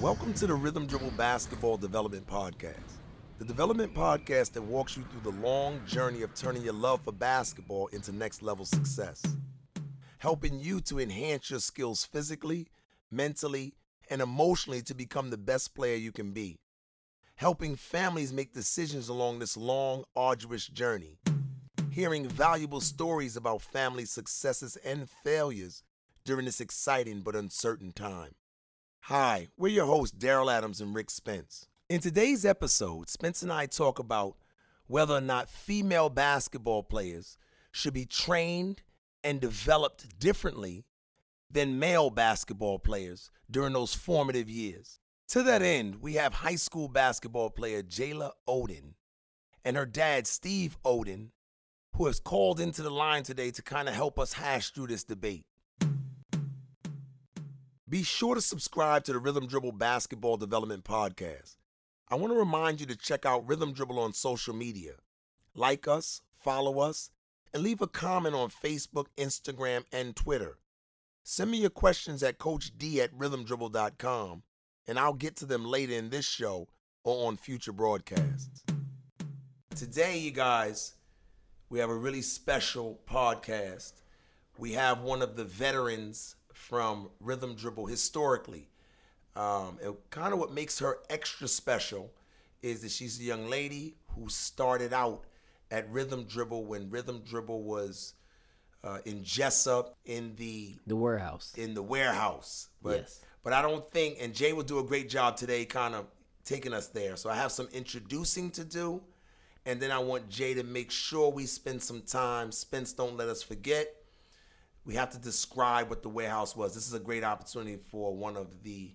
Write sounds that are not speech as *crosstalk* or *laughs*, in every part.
Welcome to the Rhythm Dribble Basketball Development Podcast, the development podcast that walks you through the long journey of turning your love for basketball into next level success, helping you to enhance your skills physically, mentally, and emotionally to become the best player you can be, helping families make decisions along this long, arduous journey, hearing valuable stories about family successes and failures during this exciting but uncertain time. Hi, we're your hosts, Daryl Adams and Rick Spence. In today's episode, Spence and I talk about whether or not female basketball players should be trained and developed differently than male basketball players during those formative years. To that end, we have high school basketball player Jayla Odin and her dad, Steve Odin, who has called into the line today to kind of help us hash through this debate. Be sure to subscribe to the Rhythm Dribble Basketball Development Podcast. I want to remind you to check out Rhythm Dribble on social media. Like us, follow us, and leave a comment on Facebook, Instagram, and Twitter. Send me your questions at Coach D at rhythmdribble.com, and I'll get to them later in this show or on future broadcasts. Today, you guys, we have a really special podcast. We have one of the veterans from Rhythm Dribble historically. Um, and kind of what makes her extra special is that she's a young lady who started out at Rhythm Dribble when Rhythm Dribble was uh, in Jessup in the the warehouse. In the warehouse, but yes. but I don't think and Jay will do a great job today, kind of taking us there. So I have some introducing to do, and then I want Jay to make sure we spend some time. Spence, don't let us forget we have to describe what the warehouse was. This is a great opportunity for one of the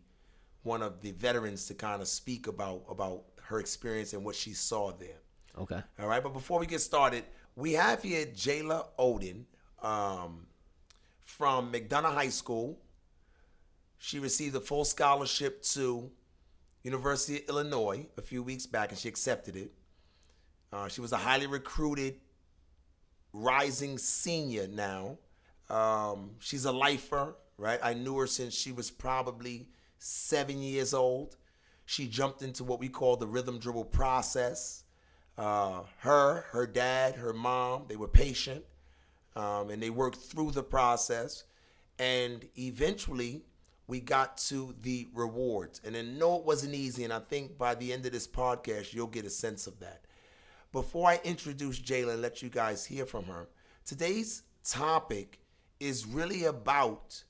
one of the veterans to kind of speak about about her experience and what she saw there. Okay. All right, but before we get started, we have here Jayla Odin um, from McDonough High School. She received a full scholarship to University of Illinois a few weeks back, and she accepted it. Uh, she was a highly recruited rising senior now um, she's a lifer, right? I knew her since she was probably seven years old. She jumped into what we call the rhythm dribble process. Uh, her, her dad, her mom, they were patient um, and they worked through the process. And eventually, we got to the rewards. And I know it wasn't easy. And I think by the end of this podcast, you'll get a sense of that. Before I introduce Jayla and let you guys hear from her, today's topic is really about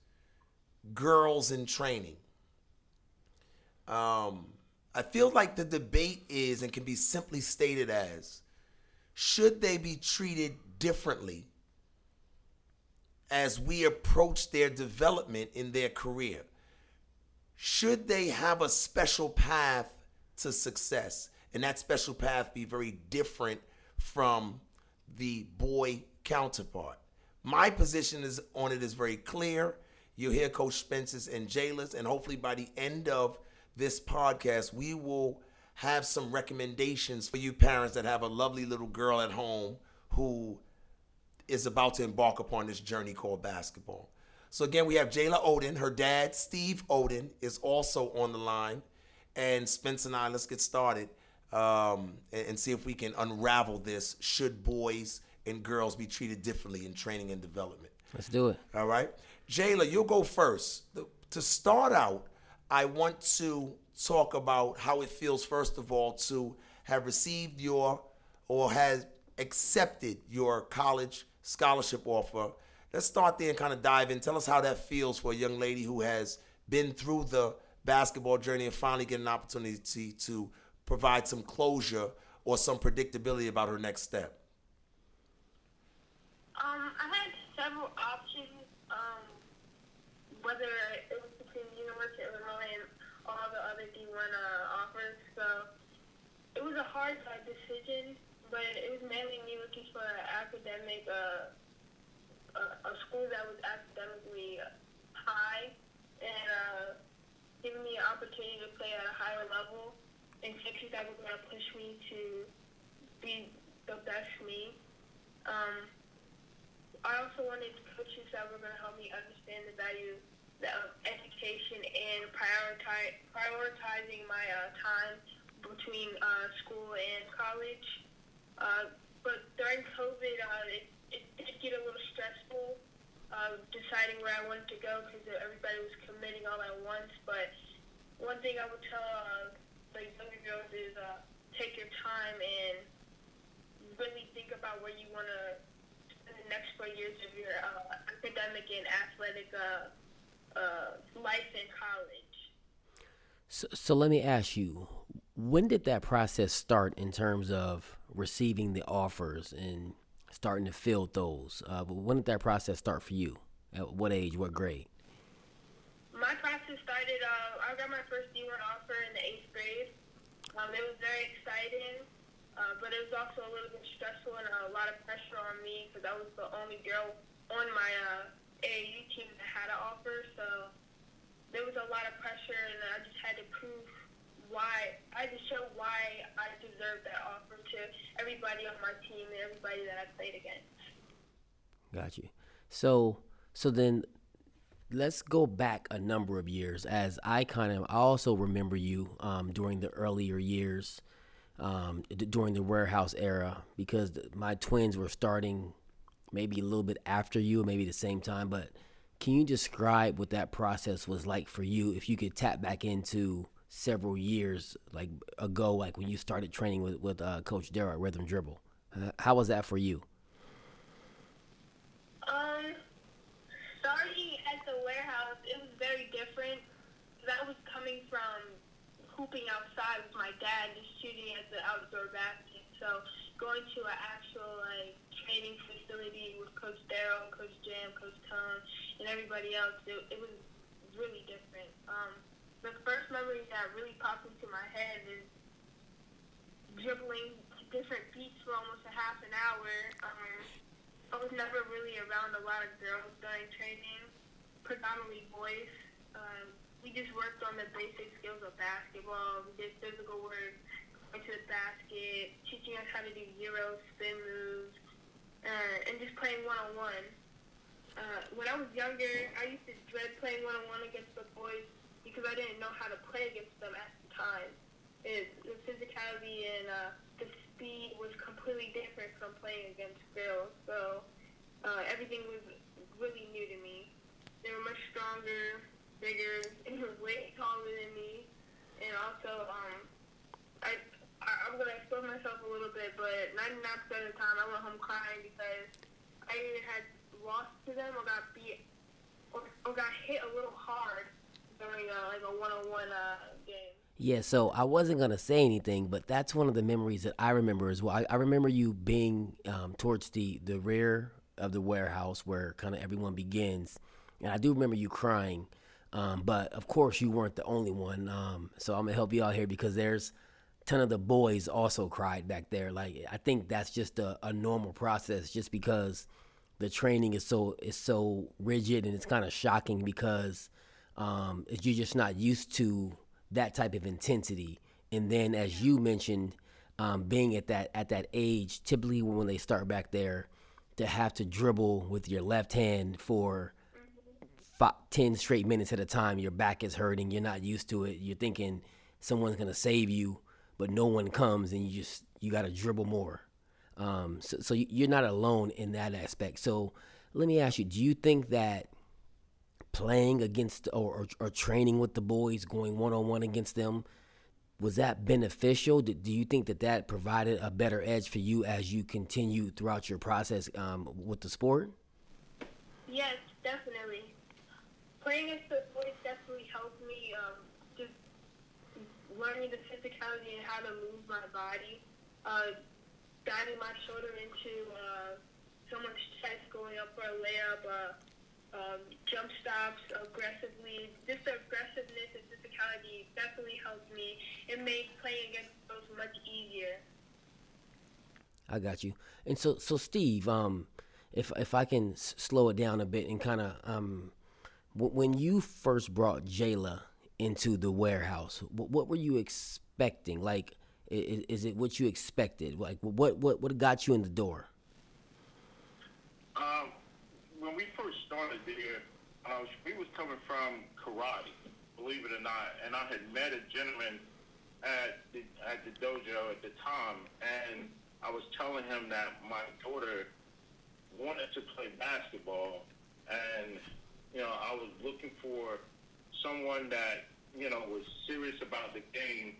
girls in training. Um, I feel like the debate is and can be simply stated as should they be treated differently as we approach their development in their career? Should they have a special path to success? And that special path be very different from the boy counterpart. My position is on it is very clear. You'll hear Coach Spence's and Jayla's, and hopefully by the end of this podcast, we will have some recommendations for you parents that have a lovely little girl at home who is about to embark upon this journey called basketball. So again, we have Jayla Odin. Her dad, Steve Odin, is also on the line. And Spence and I, let's get started um, and, and see if we can unravel this. Should boys and girls be treated differently in training and development. Let's do it. All right. Jayla, you'll go first. To start out, I want to talk about how it feels, first of all, to have received your or has accepted your college scholarship offer. Let's start there and kind of dive in. Tell us how that feels for a young lady who has been through the basketball journey and finally get an opportunity to, to provide some closure or some predictability about her next step. Um, I had several options, um, whether it was between University of Illinois and all the other D1 uh, offers. So it was a hard uh, decision, but it was mainly me looking for an academic, uh, a, a school that was academically high and uh, giving me an opportunity to play at a higher level and coaches that were going to push me to be the best me. Um, I also wanted coaches that were going to help me understand the value of education and prioritize prioritizing my uh, time between uh, school and college. Uh, but during COVID, uh, it, it did get a little stressful uh, deciding where I wanted to go because everybody was committing all at once. But one thing I would tell uh, the younger girls is uh, take your time and really think about where you want to next four years of your uh, academic and athletic uh, uh, life in college. So, so let me ask you, when did that process start in terms of receiving the offers and starting to fill those? Uh, when did that process start for you? At what age? What grade? My process started. Uh, I got my first D1 offer in the eighth grade. Um, it was very exciting, uh, but it was also a little bit stressful and a lot of pressure on me because I was the only girl on my uh, AAU team that had an offer. So there was a lot of pressure, and I just had to prove why I just show why I deserved that offer to everybody on my team and everybody that I played against. Got you. So so then let's go back a number of years as I kind of I also remember you um, during the earlier years um, during the warehouse era because my twins were starting maybe a little bit after you maybe the same time but can you describe what that process was like for you? If you could tap back into several years like ago like when you started training with, with uh, coach Daryl at Rhythm Dribble uh, how was that for you coming from hooping outside with my dad, just shooting at the outdoor basket. So going to an actual like training facility with Coach Daryl, Coach Jam, Coach Tom, and everybody else, it, it was really different. Um, the first memory that really popped into my head is dribbling different beats for almost a half an hour. Um, I was never really around a lot of girls during training, predominantly boys. Um, we just worked on the basic skills of basketball. We did physical work, going to the basket, teaching us how to do euro spin moves, uh, and just playing one on one. When I was younger, I used to dread playing one on one against the boys because I didn't know how to play against them at the time. It, the physicality and uh, the speed was completely different from playing against girls. So uh, everything was really new to me. They were much stronger bigger and way taller than me. And also, um, I, I I'm gonna expose myself a little bit, but 99% of the time I went home crying because I either had lost to them or got beat or, or got hit a little hard during uh, like a one-on-one uh, game. Yeah, so I wasn't gonna say anything, but that's one of the memories that I remember as well. I, I remember you being um, towards the the rear of the warehouse where kind of everyone begins, and I do remember you crying um, but of course, you weren't the only one. Um, so I'm gonna help you out here because there's ton of the boys also cried back there. Like I think that's just a, a normal process, just because the training is so is so rigid and it's kind of shocking because um, you're just not used to that type of intensity. And then, as you mentioned, um, being at that at that age, typically when they start back there, to have to dribble with your left hand for five, 10 straight minutes at a time, your back is hurting, you're not used to it, you're thinking someone's going to save you, but no one comes and you just, you got to dribble more. Um, so, so you're not alone in that aspect. So let me ask you, do you think that playing against or, or, or training with the boys, going one-on-one against them, was that beneficial? Do, you think that that provided a better edge for you as you continue throughout your process um, with the sport? Yes, definitely playing against the boys definitely helped me um, just learning the physicality and how to move my body, uh, guiding my shoulder into uh, someone's chest, going up for a layup, uh, um, jump stops aggressively. This aggressiveness and physicality definitely helped me. It made playing against those much easier. I got you. And so, so Steve, um, if if I can s- slow it down a bit and kind of um, when you first brought Jayla into the warehouse, what were you expecting? Like, is, it what you expected? Like, what what what got you in the door? Um, when we first started there, uh, we was coming from karate, believe it or not, and I had met a gentleman at the, at the dojo at the time, and I was telling him that my daughter wanted to play basketball, and you know I was looking for someone that you know was serious about the game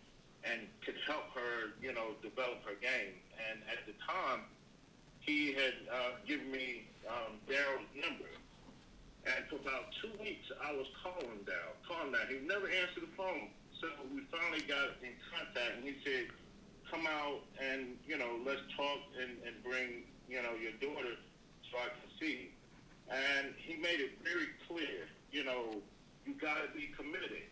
and could help her, you know, develop her game. And at the time, he had uh, given me um, Daryl's number. And for about two weeks, I was calling Daryl, calling Daryl. He never answered the phone. So we finally got in contact, and he said, "Come out and you know, let's talk and, and bring you know your daughter so I can see." And he made it very clear, you know, you got to be committed.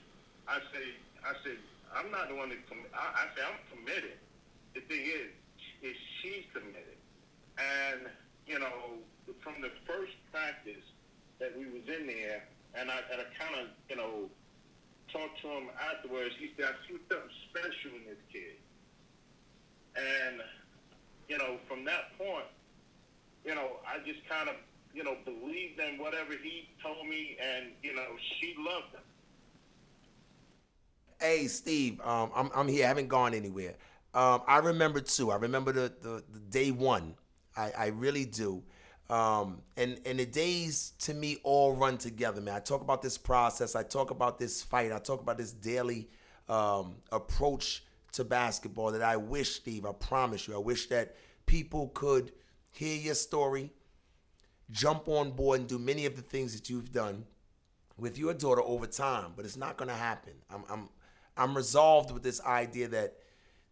I say, I said, I'm not the one that commit. I, I say I'm committed. The thing is, is she's committed, and you know, from the first practice that we was in there, and I and I kind of you know talked to him afterwards. He said I see something special in this kid, and you know, from that point, you know, I just kind of you know believed in whatever he told me, and you know, she loved him Hey, Steve, um, I'm, I'm here. I haven't gone anywhere. Um, I remember too. I remember the, the, the day one. I, I really do. Um, and and the days to me all run together, man. I talk about this process. I talk about this fight. I talk about this daily um, approach to basketball that I wish, Steve. I promise you, I wish that people could hear your story, jump on board, and do many of the things that you've done with your daughter over time. But it's not going to happen. I'm, I'm I'm resolved with this idea that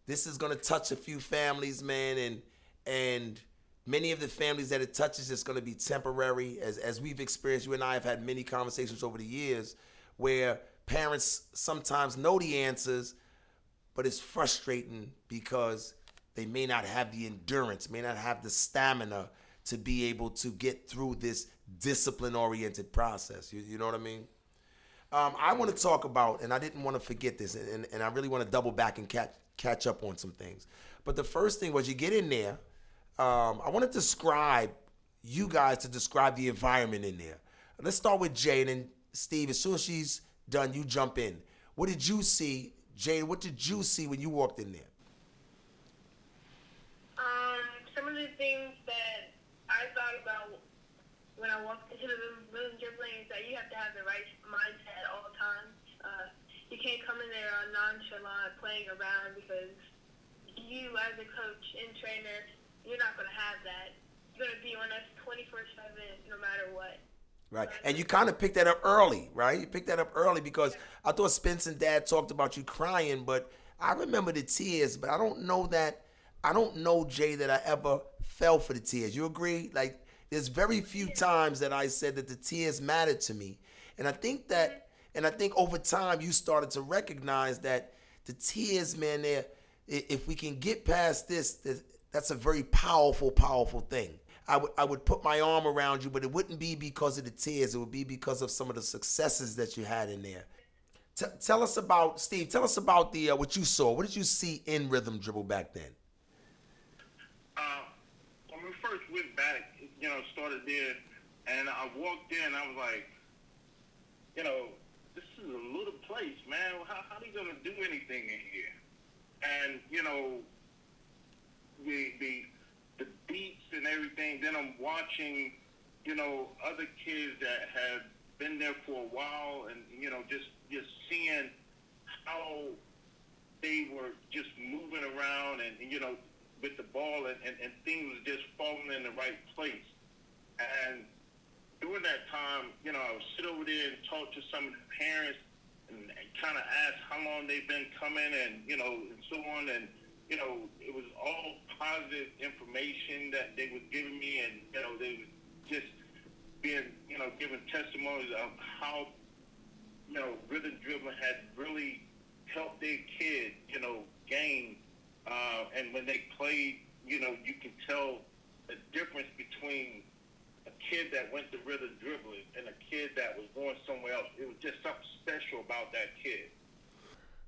this is going to touch a few families, man, and and many of the families that it touches is going to be temporary. As as we've experienced, you and I have had many conversations over the years where parents sometimes know the answers, but it's frustrating because they may not have the endurance, may not have the stamina to be able to get through this discipline oriented process. You, you know what I mean? Um, I want to talk about, and I didn't want to forget this, and, and I really want to double back and catch catch up on some things. But the first thing was you get in there. Um, I want to describe you guys to describe the environment in there. Let's start with Jane and Steve. As soon as she's done, you jump in. What did you see, Jane? What did you see when you walked in there? Um, some of the things that I thought about when I walked into the rhythm dribbling is that you have to have the right mindset at all times. Uh, you can't come in there on nonchalant playing around because you as a coach and trainer, you're not going to have that. You're going to be on us 24/7 no matter what. Right. And you kind of picked that up early, right? You picked that up early because I thought Spence and Dad talked about you crying, but I remember the tears, but I don't know that I don't know, Jay, that I ever fell for the tears. You agree? Like there's very few times that I said that the tears mattered to me. And I think that, and I think over time you started to recognize that the tears, man, there, if we can get past this, that's a very powerful, powerful thing. I would I would put my arm around you, but it wouldn't be because of the tears. It would be because of some of the successes that you had in there. T- tell us about Steve. Tell us about the uh, what you saw. What did you see in rhythm dribble back then? Uh, when we first went back, you know, started there, and I walked in. I was like, you know, this is a little place, man. How, how are you going to do anything in here? And, you know, the, the, the beats and everything. Then I'm watching, you know, other kids that have been there for a while and, you know, just, just seeing how they were just moving around and, you know, with the ball and, and, and things just falling in the right place. And during that time, you know, I would sit over there and talk to some of the parents and, and kind of ask how long they've been coming and, you know, and so on. And, you know, it was all positive information that they were giving me and, you know, they were just being, you know, giving testimonies of how, you know, rhythm dribbling had really helped their kid, you know, gain. Uh, and when they played, you know, you can tell the difference between kid that went to rhythm dribbling and a kid that was going somewhere else. It was just something special about that kid.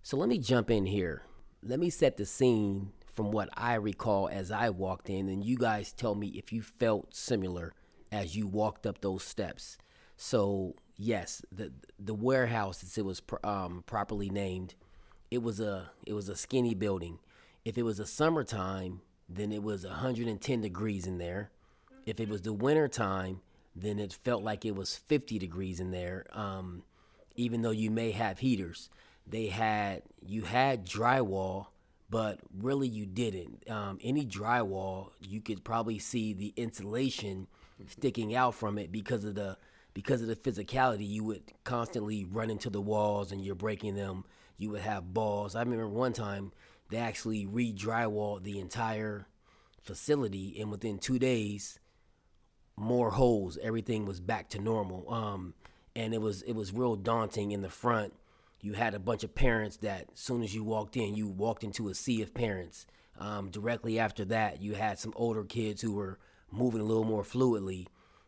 So let me jump in here. Let me set the scene from what I recall as I walked in, and you guys tell me if you felt similar as you walked up those steps. So yes, the the warehouse, as it was um, properly named, it was a it was a skinny building. If it was a summertime, then it was 110 degrees in there. If it was the winter time, then it felt like it was 50 degrees in there. Um, even though you may have heaters, they had you had drywall, but really you didn't. Um, any drywall, you could probably see the insulation sticking out from it because of the because of the physicality. You would constantly run into the walls and you're breaking them. You would have balls. I remember one time they actually re-drywalled the entire facility, and within two days, more holes. Everything was back to normal. Um, and it was it was real daunting in the front. You had a bunch of parents that, as soon as you walked in, you walked into a sea of parents. Um, directly after that, you had some older kids who were moving a little more fluidly,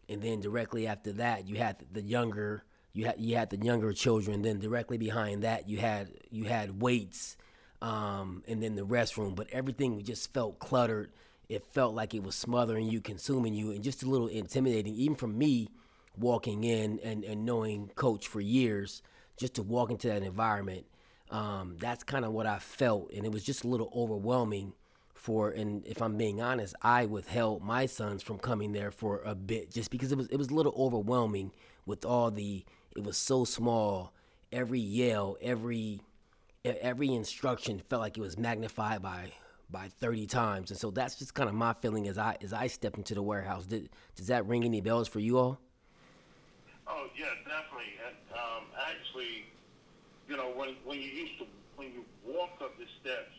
and then directly after that, you had the younger you had you had the younger children. Then directly behind that, you had you had weights, um, and then the restroom. But everything just felt cluttered. It felt like it was smothering you, consuming you, and just a little intimidating, even for me walking in and, and knowing coach for years just to walk into that environment um, that's kind of what i felt and it was just a little overwhelming for and if i'm being honest i withheld my sons from coming there for a bit just because it was it was a little overwhelming with all the it was so small every yell every every instruction felt like it was magnified by by 30 times and so that's just kind of my feeling as i as i stepped into the warehouse Did, does that ring any bells for you all Oh yeah, definitely. And um, actually, you know, when when you used to when you walk up the steps,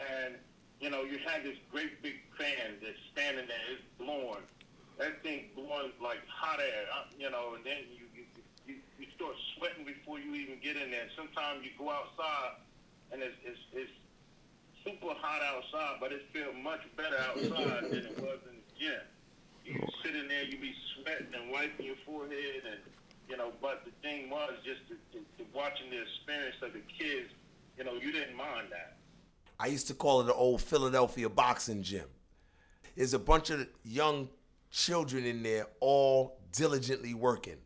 and you know you had this great big fan that's standing there, it's blowing. That thing blowing like hot air, uh, you know, and then you you, you you start sweating before you even get in there. Sometimes you go outside, and it's it's, it's super hot outside, but it feels much better outside than it was in the gym you sit in there, you be sweating and wiping your forehead, and you know. But the thing was, just watching the experience of the kids, you know, you didn't mind that. I used to call it the old Philadelphia boxing gym. There's a bunch of young children in there, all diligently working.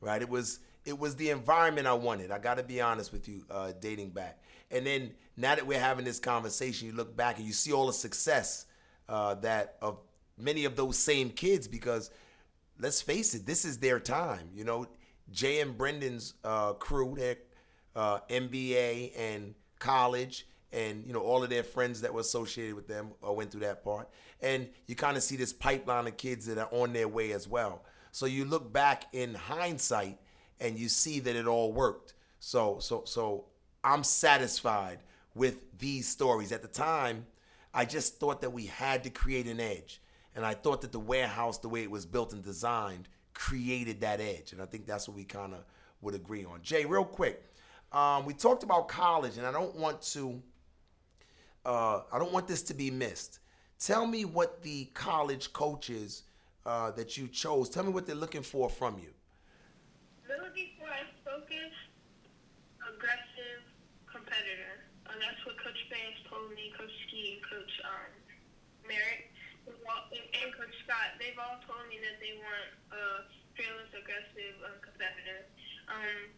Right? It was it was the environment I wanted. I got to be honest with you, uh, dating back. And then now that we're having this conversation, you look back and you see all the success uh, that of many of those same kids because let's face it, this is their time. You know, Jay and Brendan's uh, crew, their uh, NBA and college, and you know all of their friends that were associated with them uh, went through that part. And you kind of see this pipeline of kids that are on their way as well. So you look back in hindsight and you see that it all worked. So so so I'm satisfied with these stories. At the time, I just thought that we had to create an edge. And I thought that the warehouse, the way it was built and designed, created that edge. And I think that's what we kind of would agree on. Jay, real quick, um, we talked about college, and I don't want to. Uh, I don't want this to be missed. Tell me what the college coaches uh, that you chose. Tell me what they're looking for from you. They're looking for a focused, aggressive competitor. And that's what Coach Banks told me, Coach Ski, and Coach um, Merritt and Coach Scott, they've all told me that they want a fearless, aggressive um, competitor. Um,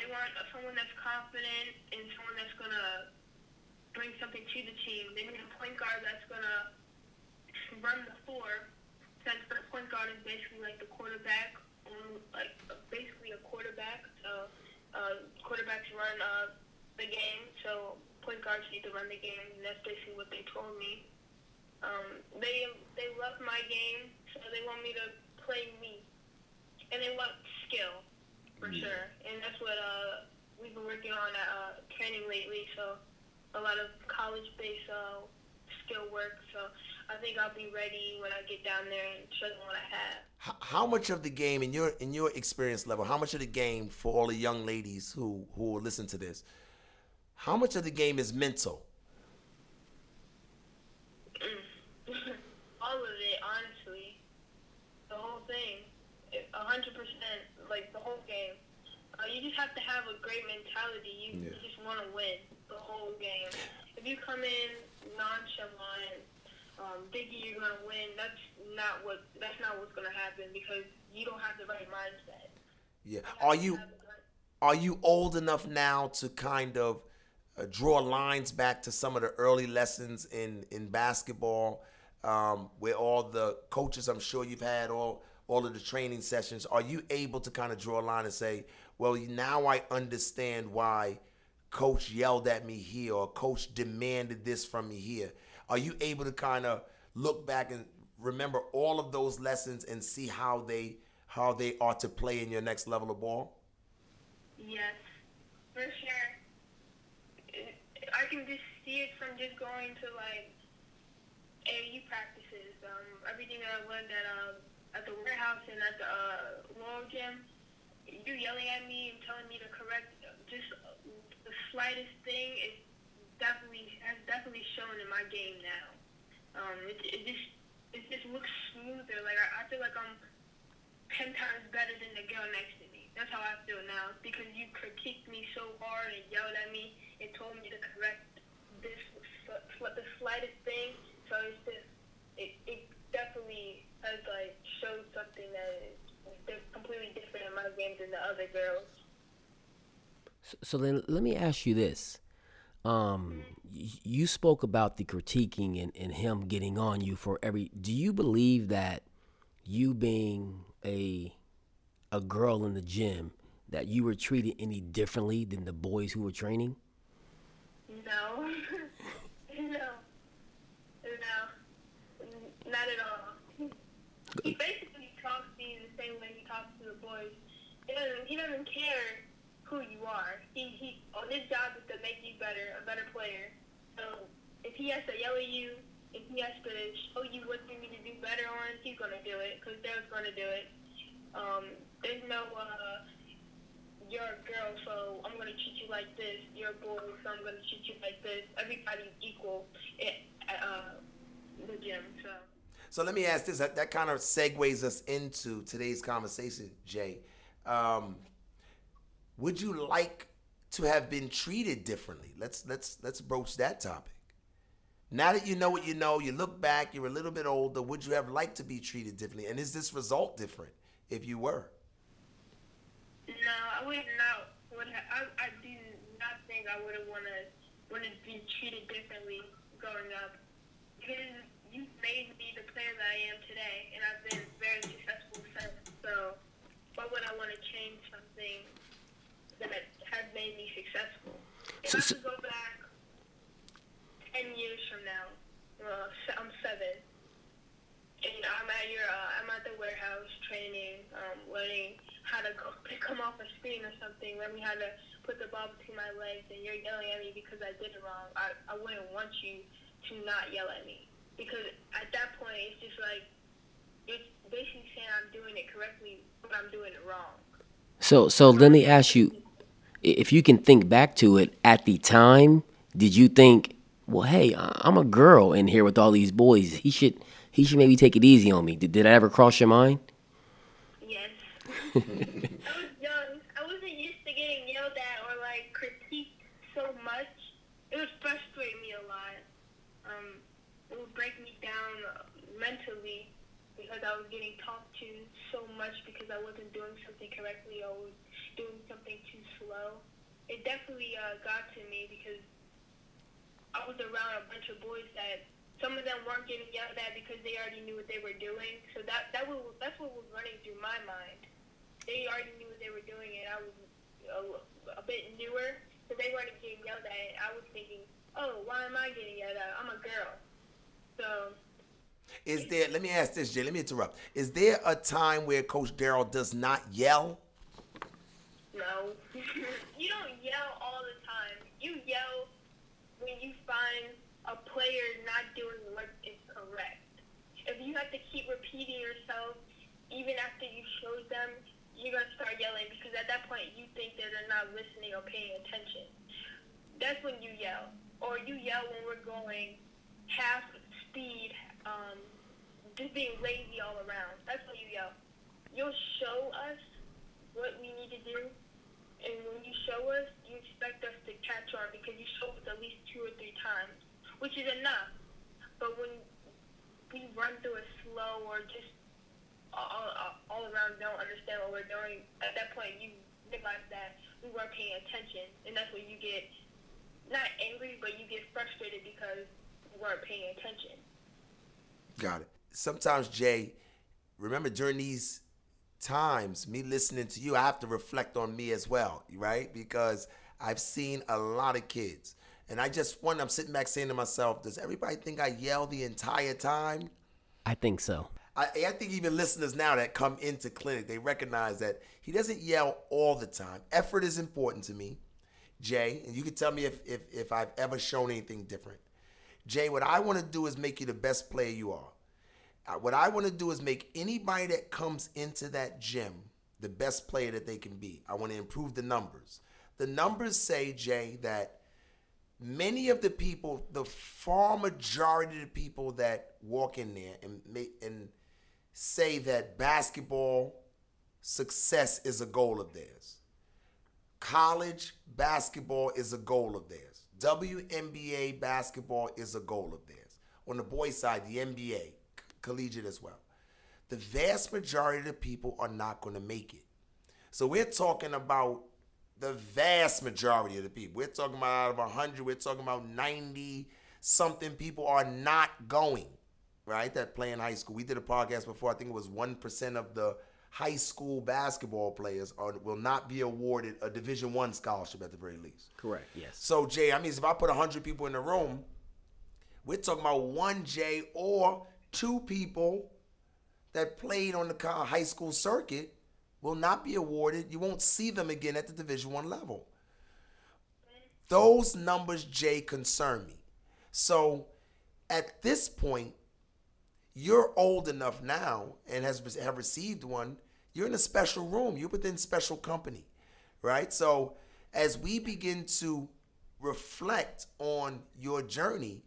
they want someone that's confident and someone that's going to bring something to the team. They need a point guard that's going to run the floor, since the point guard is basically like the quarterback, um, like basically a quarterback. So uh, quarterbacks run uh, the game, so point guards need to run the game, and that's basically what they told me. Um, they they love my game, so they want me to play me, and they want skill for yeah. sure. And that's what uh, we've been working on at uh, training lately. So a lot of college-based uh, skill work. So I think I'll be ready when I get down there and show them what I have. How, how much of the game, in your in your experience level, how much of the game for all the young ladies who who will listen to this, how much of the game is mental? *laughs* all of it, honestly. The whole thing. A hundred percent, like the whole game. Uh, you just have to have a great mentality. You, yeah. just want to win the whole game. If you come in nonchalant, um, thinking you're gonna win, that's not what that's not what's gonna happen because you don't have the right mindset. Yeah. Are you are you old enough now to kind of uh, draw lines back to some of the early lessons in in basketball, um, where all the coaches I'm sure you've had all all of the training sessions? Are you able to kind of draw a line and say, well, now I understand why coach yelled at me here or coach demanded this from me here? Are you able to kind of look back and remember all of those lessons and see how they how they are to play in your next level of ball? Yes, for sure. I can just see it from just going to like AAU practices. Um, everything that I learned at uh, at the warehouse and at the uh, Laurel Gym, you yelling at me and telling me to correct just the slightest thing is definitely has definitely shown in my game now. Um, it, it just it just looks smoother. Like I, I feel like I'm ten times better than the girl next to me. That's how I feel now because you critiqued me so hard and yelled at me and told me to correct this the slightest thing. So it's just it, it definitely has like showed something that is completely different in my game than the other girls. So, so then let me ask you this. Um, you spoke about the critiquing and, and him getting on you for every. Do you believe that you being a a girl in the gym that you were treated any differently than the boys who were training? No, *laughs* no, no, not at all. He basically talks to you the same way he talks to the boys. He doesn't. He doesn't care who you are. He he. On his job is to make you better, a better player. So if he has to yell at you, if he has to show you what you need to do better on, he's gonna do it because Derek's gonna do it. Um, there's no uh, you're a girl, so I'm gonna treat you like this. You're a boy, so I'm gonna treat you like this. Everybody's equal at uh, the gym. So. So let me ask this. That, that kind of segues us into today's conversation, Jay. Um, would you like to have been treated differently? Let's let's let's broach that topic. Now that you know what you know, you look back, you're a little bit older. Would you have liked to be treated differently? And is this result different if you were? No, I would not. Would have, I, I do not think I would have wanted wanted to be treated differently growing up because you made me the player that I am today, and I've been very successful since. So, why would I want to change something that has made me successful. If so, I could go back ten years from now, well, I'm seven, and I'm at your, uh, I'm at the warehouse training, um, learning how to *laughs* come off a screen or something, let me how to put the ball between my legs, and you're yelling at me because I did it wrong. I, I wouldn't want you to not yell at me because at that point it's just like you're basically saying I'm doing it correctly, but I'm doing it wrong. So, so let me ask you if you can think back to it at the time, did you think, well, hey, I'm a girl in here with all these boys. He should he should maybe take it easy on me. Did, did that ever cross your mind? I was young. I wasn't used to getting yelled at or like critiqued so much. It would frustrate me a lot. Um, it would break me down mentally because I was getting talked to so much because I wasn't doing something correctly or was doing something too slow. It definitely uh, got to me because I was around a bunch of boys that some of them weren't getting yelled at because they already knew what they were doing. So that that was that's what was running through my mind. They already knew what they were doing, and I was a, a bit newer, so they weren't getting yelled at. I was thinking, oh, why am I getting yelled at? I'm a girl. So. Is there? Let me ask this, Jay. Let me interrupt. Is there a time where Coach Daryl does not yell? No. *laughs* you don't yell all the time. You yell when you find a player not doing what is correct. If you have to keep repeating yourself, even after you show them, you're to start yelling because at that point you think that they're not listening or paying attention. That's when you yell. Or you yell when we're going half speed, um, just being lazy all around. That's when you yell. You'll show us what we need to do and when you show us, you expect us to catch on because you show us at least two or three times, which is enough. But when we run through it slow or just all, all, all around don't understand what we're doing, at that point you realize that we weren't paying attention, and that's when you get not angry, but you get frustrated because we weren't paying attention. Got it. Sometimes, Jay, remember during these times, me listening to you, I have to reflect on me as well, right? Because I've seen a lot of kids. And I just wonder, I'm sitting back saying to myself, does everybody think I yell the entire time? I think so. I, I think even listeners now that come into clinic, they recognize that he doesn't yell all the time. Effort is important to me, Jay, and you can tell me if, if, if I've ever shown anything different. Jay, what I want to do is make you the best player you are. Uh, what I want to do is make anybody that comes into that gym the best player that they can be. I want to improve the numbers. The numbers say, Jay, that many of the people, the far majority of the people that walk in there and and say that basketball success is a goal of theirs. College basketball is a goal of theirs. WNBA basketball is a goal of theirs. On the boys' side, the NBA, collegiate as well. The vast majority of the people are not going to make it. So we're talking about the vast majority of the people. We're talking about out of 100, we're talking about 90 something people are not going, right? That play in high school. We did a podcast before, I think it was 1% of the high school basketball players are, will not be awarded a Division One scholarship at the very least. Correct. Yes. So Jay, I mean, if I put 100 people in the room, we're talking about one Jay or two people that played on the high school circuit will not be awarded. You won't see them again at the Division One level. Those numbers, Jay, concern me. So at this point, you're old enough now and has have received one. You're in a special room. You're within special company, right? So as we begin to reflect on your journey,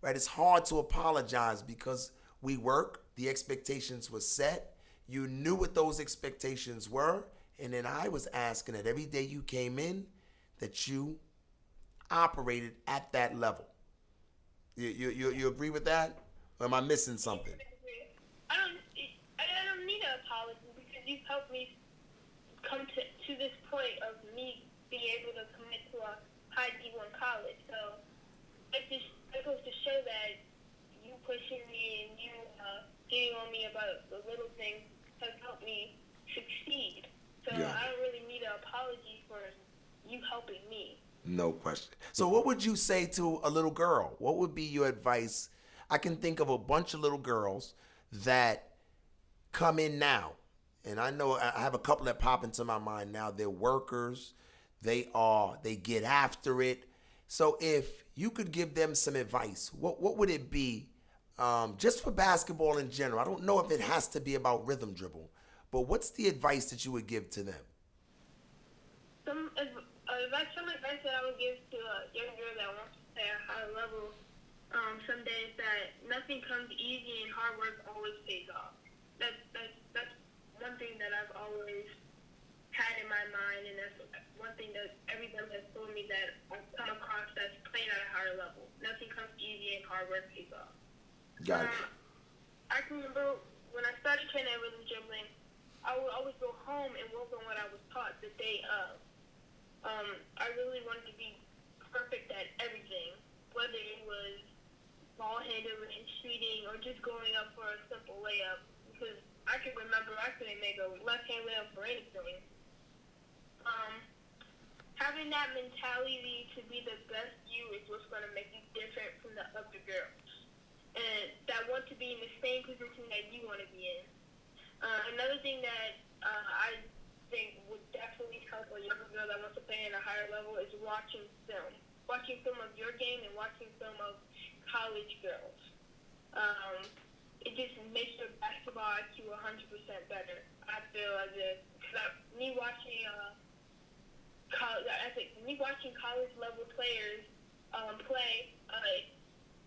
right, it's hard to apologize because we work. The expectations were set you knew what those expectations were. And then I was asking that every day you came in, that you operated at that level. You, you, you, you agree with that? Or am I missing something? I don't, I don't need an apology because you've helped me come to, to this point of me being able to commit to a high D1 college. So it just it goes to show that you pushing me and you uh, getting on me about the little things has helped me succeed. So yeah. I don't really need an apology for you helping me. No question. So, what would you say to a little girl? What would be your advice? I can think of a bunch of little girls that come in now, and I know I have a couple that pop into my mind now. They're workers. They are. They get after it. So, if you could give them some advice, what what would it be um, just for basketball in general. I don't know if it has to be about rhythm dribble, but what's the advice that you would give to them? Some advice, some advice that I would give to a young girl that wants to play at a high level um, someday is that nothing comes easy and hard work always pays off. That's, that's, that's one thing that I've always had in my mind, and that's one thing that everybody has told me that I've come across that's playing at a higher level. Nothing comes easy and hard work pays off. Got it. Um, I can remember when I started training at rhythm dribbling, I would always go home and work on what I was taught the day of. Um, I really wanted to be perfect at everything, whether it was ball handling, and shooting, or just going up for a simple layup. Because I can remember I couldn't make a left hand layup for anything. Um, having that mentality to be the best you is what's going to make you different from the other girls and that want to be in the same position that you want to be in. Uh, another thing that uh, I think would definitely help a younger girl that wants to play in a higher level is watching film. Watching film of your game and watching film of college girls. Um, it just makes your basketball IQ 100% better. I feel as if, cause me watching, uh, college, I think me watching college level players um, play, uh,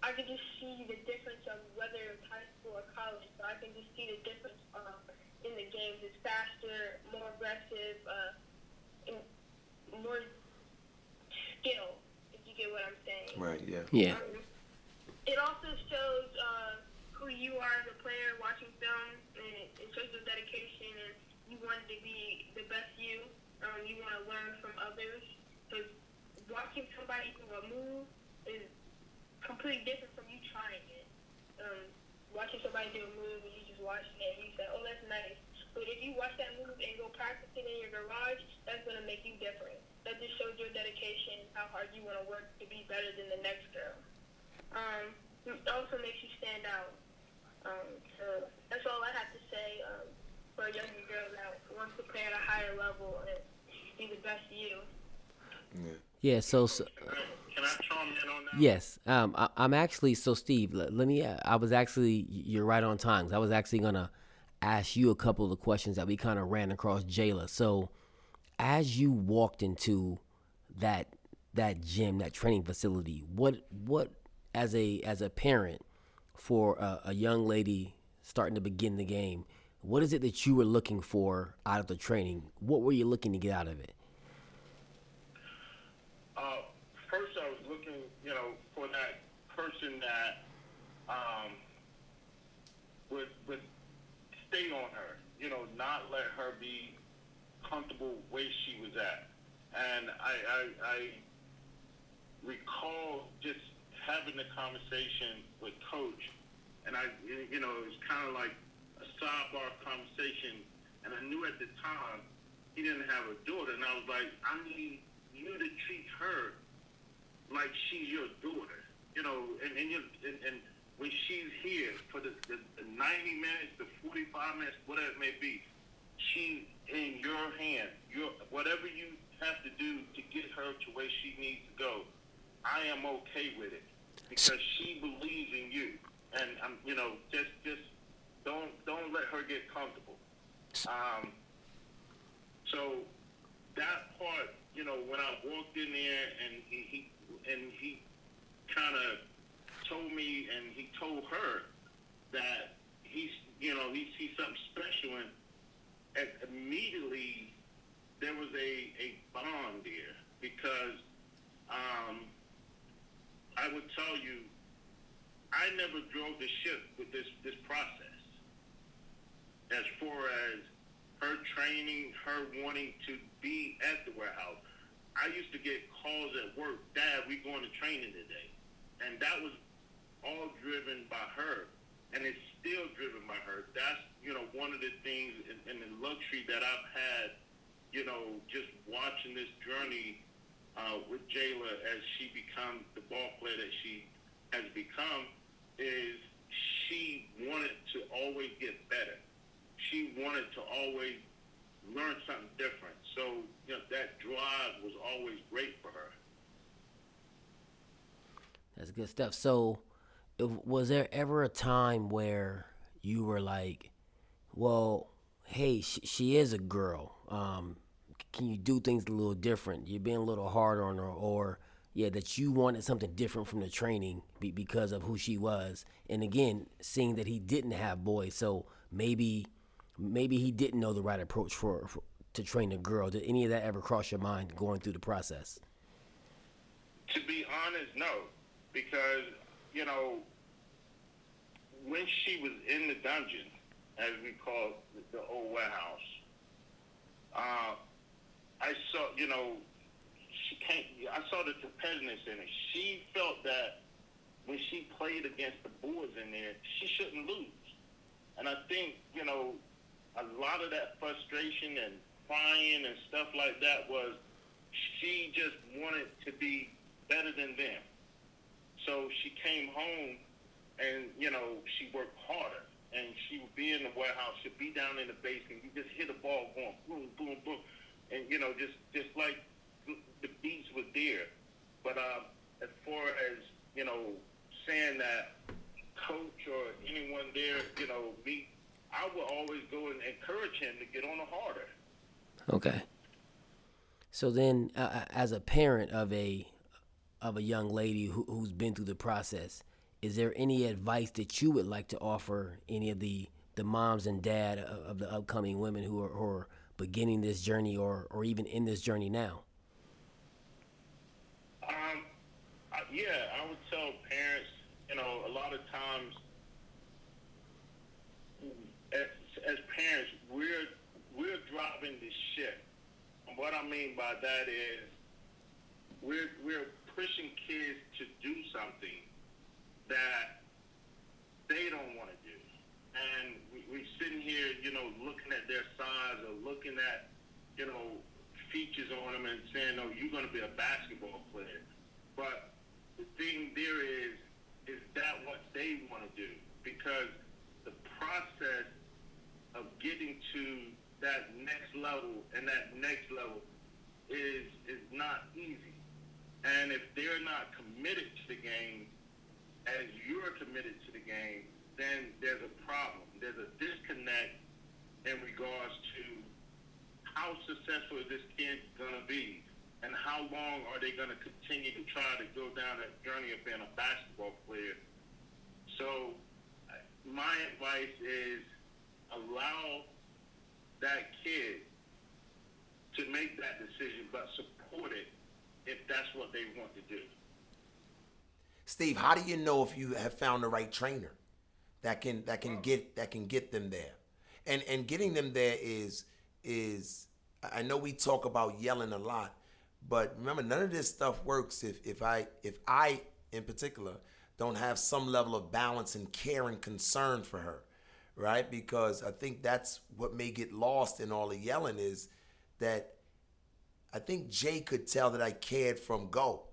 I can just see the difference of whether it's high school or college. So I can just see the difference uh, in the games. It's faster, more aggressive, uh, more skill. If you get what I'm saying. Right. Yeah. Yeah. Um, it also shows uh, who you are as a player watching film, and it shows the to be the best you. Um, you want to learn from others. Because watching somebody do a move is completely different from you trying it. Um, watching somebody do a move and you just watching it and you say, oh, that's nice. But if you watch that move and go practice it in your garage, that's to make you different. That just shows your dedication, how hard you want to work to be better than the next girl. Um, also makes you stand out. Um, so that's all I have to say um, for a younger girl that wants to play at a higher level and be the best you. Yeah. Yeah. So, so Can I, can I chime on that? yes, um, I, I'm actually so Steve. Let, let me. I was actually you're right on time. 'cause I was actually gonna ask you a couple of questions that we kind of ran across Jayla. So, as you walked into that that gym, that training facility, what what as a as a parent for a, a young lady starting to begin the game, what is it that you were looking for out of the training? What were you looking to get out of it? Uh, first, I was looking, you know, for that person that um, would would stay on her, you know, not let her be comfortable where she was at. And I, I, I recall just having the conversation with Coach, and I, you know, it was kind of like a sidebar conversation, and I knew at the time he didn't have a daughter, and I was like, I need you to treat her like she's your daughter, you know, and and, you, and, and when she's here for the, the, the 90 minutes, the 45 minutes, whatever it may be, she's in your hand. Your whatever you have to do to get her to where she needs to go, I am okay with it because she believes in you, and I'm, you know, just just don't don't let her get comfortable. Um, so that part, you know, when I walked in there and he, he and he kind of told me and he told her that he's, you know, he sees something special and, and immediately there was a, a bond there because um, I would tell you I never drove the ship with this, this process as far as her training, her wanting to be at the warehouse. I used to get calls at work, Dad, we going to training today. And that was all driven by her. And it's still driven by her. That's, you know, one of the things and, the luxury that I've had, you know, just watching this journey uh, with Jayla as she becomes the ball player that she has become is she wanted to always get better. She wanted to always learn something different. So, you know, that drive was always great for her. That's good stuff. So, was there ever a time where you were like, "Well, hey, she, she is a girl. Um, can you do things a little different? You're being a little hard on her, or yeah, that you wanted something different from the training be, because of who she was." And again, seeing that he didn't have boys, so maybe, maybe he didn't know the right approach for, for to train a girl. Did any of that ever cross your mind going through the process? To be honest, no, because you know when she was in the dungeon, as we call the old warehouse, uh, I saw you know she can't. I saw the competitiveness in her. She felt that when she played against the boys in there, she shouldn't lose. And I think you know a lot of that frustration and crying and stuff like that was she just wanted to be better than them. So she came home and, you know, she worked harder. And she would be in the warehouse, she'd be down in the basement, you just hear the ball going boom, boom, boom. You know, just, just like the beats were there. But uh, as far as, you know, saying that coach or anyone there, you know, me, I would always go and encourage him to get on the harder. Okay. So then, uh, as a parent of a of a young lady who, who's been through the process, is there any advice that you would like to offer any of the the moms and dad of, of the upcoming women who are, who are beginning this journey or or even in this journey now? Um, I, yeah, I would tell parents, you know, a lot of times as, as parents, we're we're driving the ship. And what I mean by that is we're we're pushing kids to do something that they don't want to do, and here, you know, looking at their size or looking at, you know, features on them and saying, "Oh, you're going to be a basketball player," but the thing there is, is that what they want to do? Because the process of getting to that next level and that next level is is not easy. And if they're not committed to the game as you're committed to the game, then there's a problem. There's a disconnect in regards to how successful is this kid going to be and how long are they going to continue to try to go down that journey of being a basketball player. So my advice is allow that kid to make that decision, but support it if that's what they want to do. Steve, how do you know if you have found the right trainer that can that can get that can get them there? And and getting them there is is I know we talk about yelling a lot, but remember none of this stuff works if if I if I in particular don't have some level of balance and care and concern for her, right? Because I think that's what may get lost in all the yelling is that I think Jay could tell that I cared from go.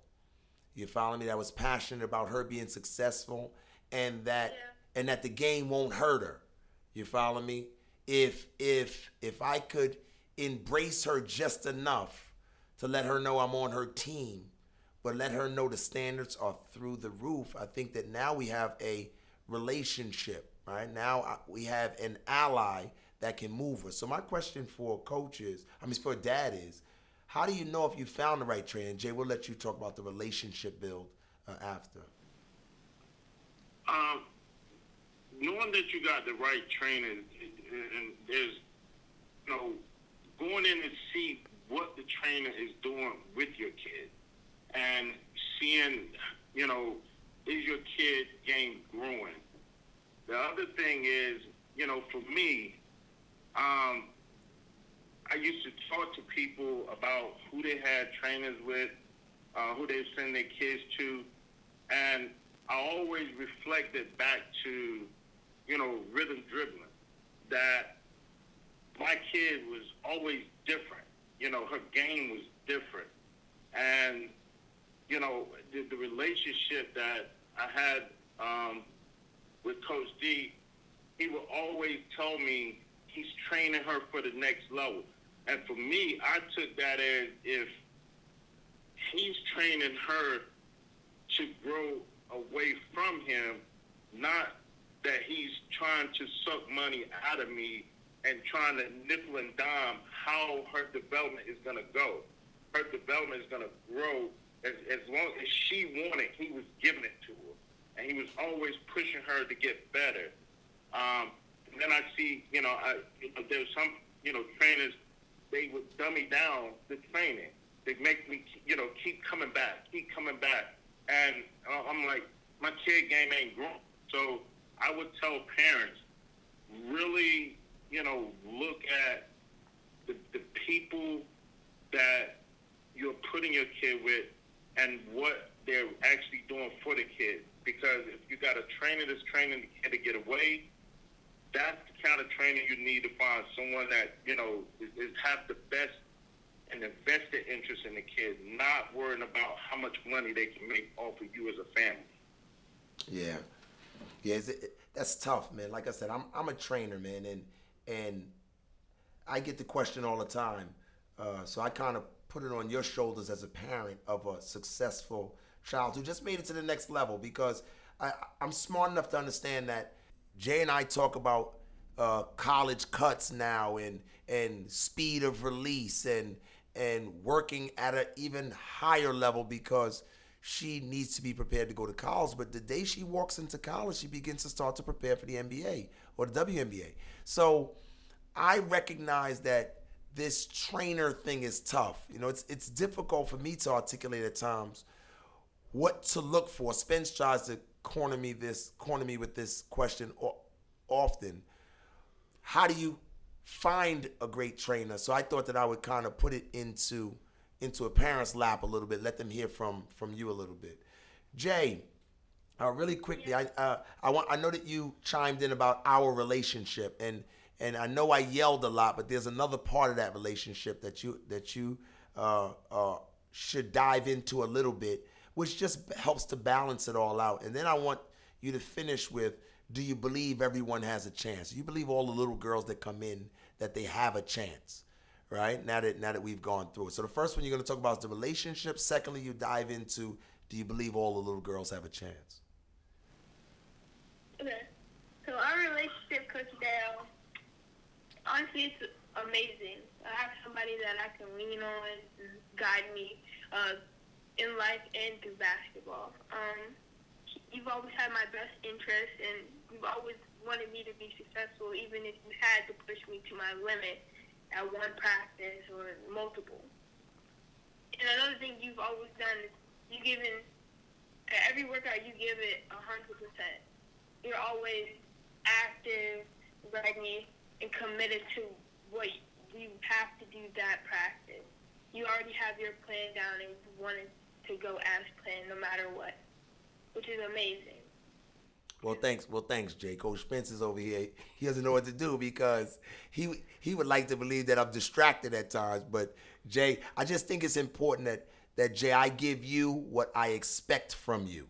You follow me? That I was passionate about her being successful and that Yeah. And that the game won't hurt her. You follow me? If if if I could embrace her just enough to let her know I'm on her team, but let her know the standards are through the roof, I think that now we have a relationship, right? Now we have an ally that can move us. So my question for coaches, I mean for dad is, how do you know if you found the right trainer? Jay, we'll let you talk about the relationship build uh, after. Um, knowing that you got the right trainer, and there's, you know, going in and see what the trainer is doing with your kid, and seeing, you know, is your kid game growing? The other thing is, you know, for me, um, I used to talk to people about who they had trainers with, uh, who they send their kids to, and I always reflected back to, you know, rhythm dribbling. That my kid was always different. You know, her game was different, and you know, the, the relationship that I had um, with Coach D, he would always tell me he's training her for the next level. And for me, I took that as if he's training her to grow away from him, not that he's trying to suck money out of me and trying to nickel and dime how her development is going to go. Her development is going to grow as, as long as she wanted, he was giving it to her. And he was always pushing her to get better. Um, and then I see, you know, I, you know, there's some, you know, trainers, they would dummy down the training. They make me, you know, keep coming back, keep coming back. And uh, I'm like, my kid game ain't grown. So I would tell parents, really, you know, look at the, the people that you're putting your kid with and what they're actually doing for the kid. Because if you got a trainer that's training the kid to get away, that's the kind of trainer you need to find someone that you know is, is have the best and the vested interest in the kid, not worrying about how much money they can make off of you as a family. Yeah, yeah, it, that's tough, man. Like I said, I'm I'm a trainer, man, and and I get the question all the time. Uh, so I kind of put it on your shoulders as a parent of a successful child who just made it to the next level because I, I'm smart enough to understand that Jay and I talk about uh, college cuts now and and speed of release and and working at an even higher level because she needs to be prepared to go to college. But the day she walks into college, she begins to start to prepare for the NBA or the WNBA. So I recognize that this trainer thing is tough. You know, it's it's difficult for me to articulate at times what to look for. Spence tries to corner me this corner me with this question often. How do you find a great trainer. So I thought that I would kind of put it into into a parent's lap a little bit, let them hear from from you a little bit. Jay, uh, really quickly, I uh, I want I know that you chimed in about our relationship, and and I know I yelled a lot, but there's another part of that relationship that you that you uh, uh, should dive into a little bit, which just helps to balance it all out. And then I want you to finish with, do you believe everyone has a chance? Do you believe all the little girls that come in that they have a chance? Right now that now that we've gone through it. So the first one you're going to talk about is the relationship. Secondly, you dive into, do you believe all the little girls have a chance? Okay. So our relationship, Coach Dale, honestly, it's amazing. I have somebody that I can lean on and guide me uh, in life and through basketball. Um, you've always had my best interest, and you've always wanted me to be successful, even if you had to push me to my limit at one practice or multiple. And another thing you've always done is you given every workout you give it a hundred percent you're always active, ready, and committed to what you have to do that practice. You already have your plan down and you wanted to go as planned no matter what, which is amazing. Well, thanks. Well, thanks, Jay. Coach Spence is over here. He doesn't know what to do because he he would like to believe that I'm distracted at times. But Jay, I just think it's important that that Jay, I give you what I expect from you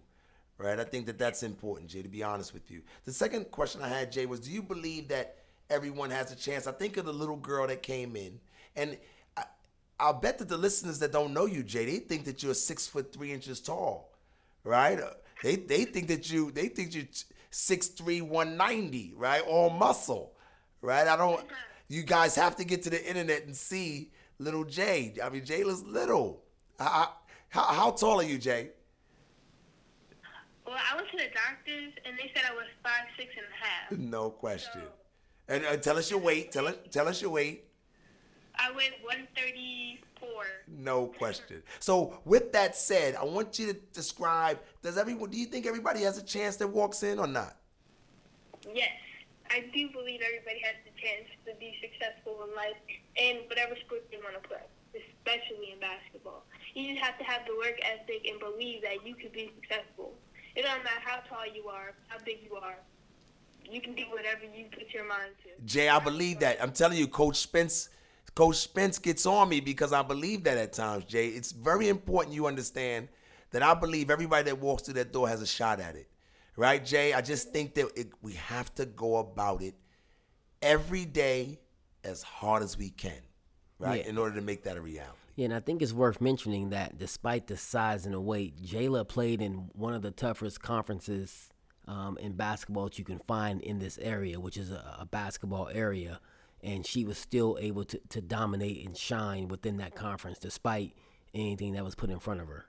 right? I think that that's important, Jay, to be honest with you. The second question I had, Jay, was do you believe that everyone has a chance? I think of the little girl that came in, and I, I'll bet that the listeners that don't know you, Jay, they think that you're six foot three inches tall, right? They, they think that you they think you're six three one ninety, right? All muscle, right? I don't. You guys have to get to the internet and see little Jay. I mean, Jayla's little. How, how, how tall are you, Jay? Well, I went to the doctors and they said I was five six and a half. No question. So, and uh, tell us your weight. Tell us tell us your weight. I thirty four. No question. So with that said, I want you to describe. Does everyone? Do you think everybody has a chance that walks in or not? Yes, I do believe everybody has the chance to be successful in life and whatever sport they want to play, especially in basketball. You just have to have the work ethic and believe that you can be successful. It doesn't matter how tall you are, how big you are. You can do whatever you put your mind to. Jay, I believe that. I'm telling you, Coach Spence. Coach Spence gets on me because I believe that at times, Jay. It's very important you understand that I believe everybody that walks through that door has a shot at it. Right, Jay? I just think that it, we have to go about it every day as hard as we can, right? Yeah. In order to make that a reality. Yeah, and I think it's worth mentioning that despite the size and the weight, Jayla played in one of the toughest conferences um, in basketball that you can find in this area, which is a, a basketball area. And she was still able to, to dominate and shine within that conference despite anything that was put in front of her.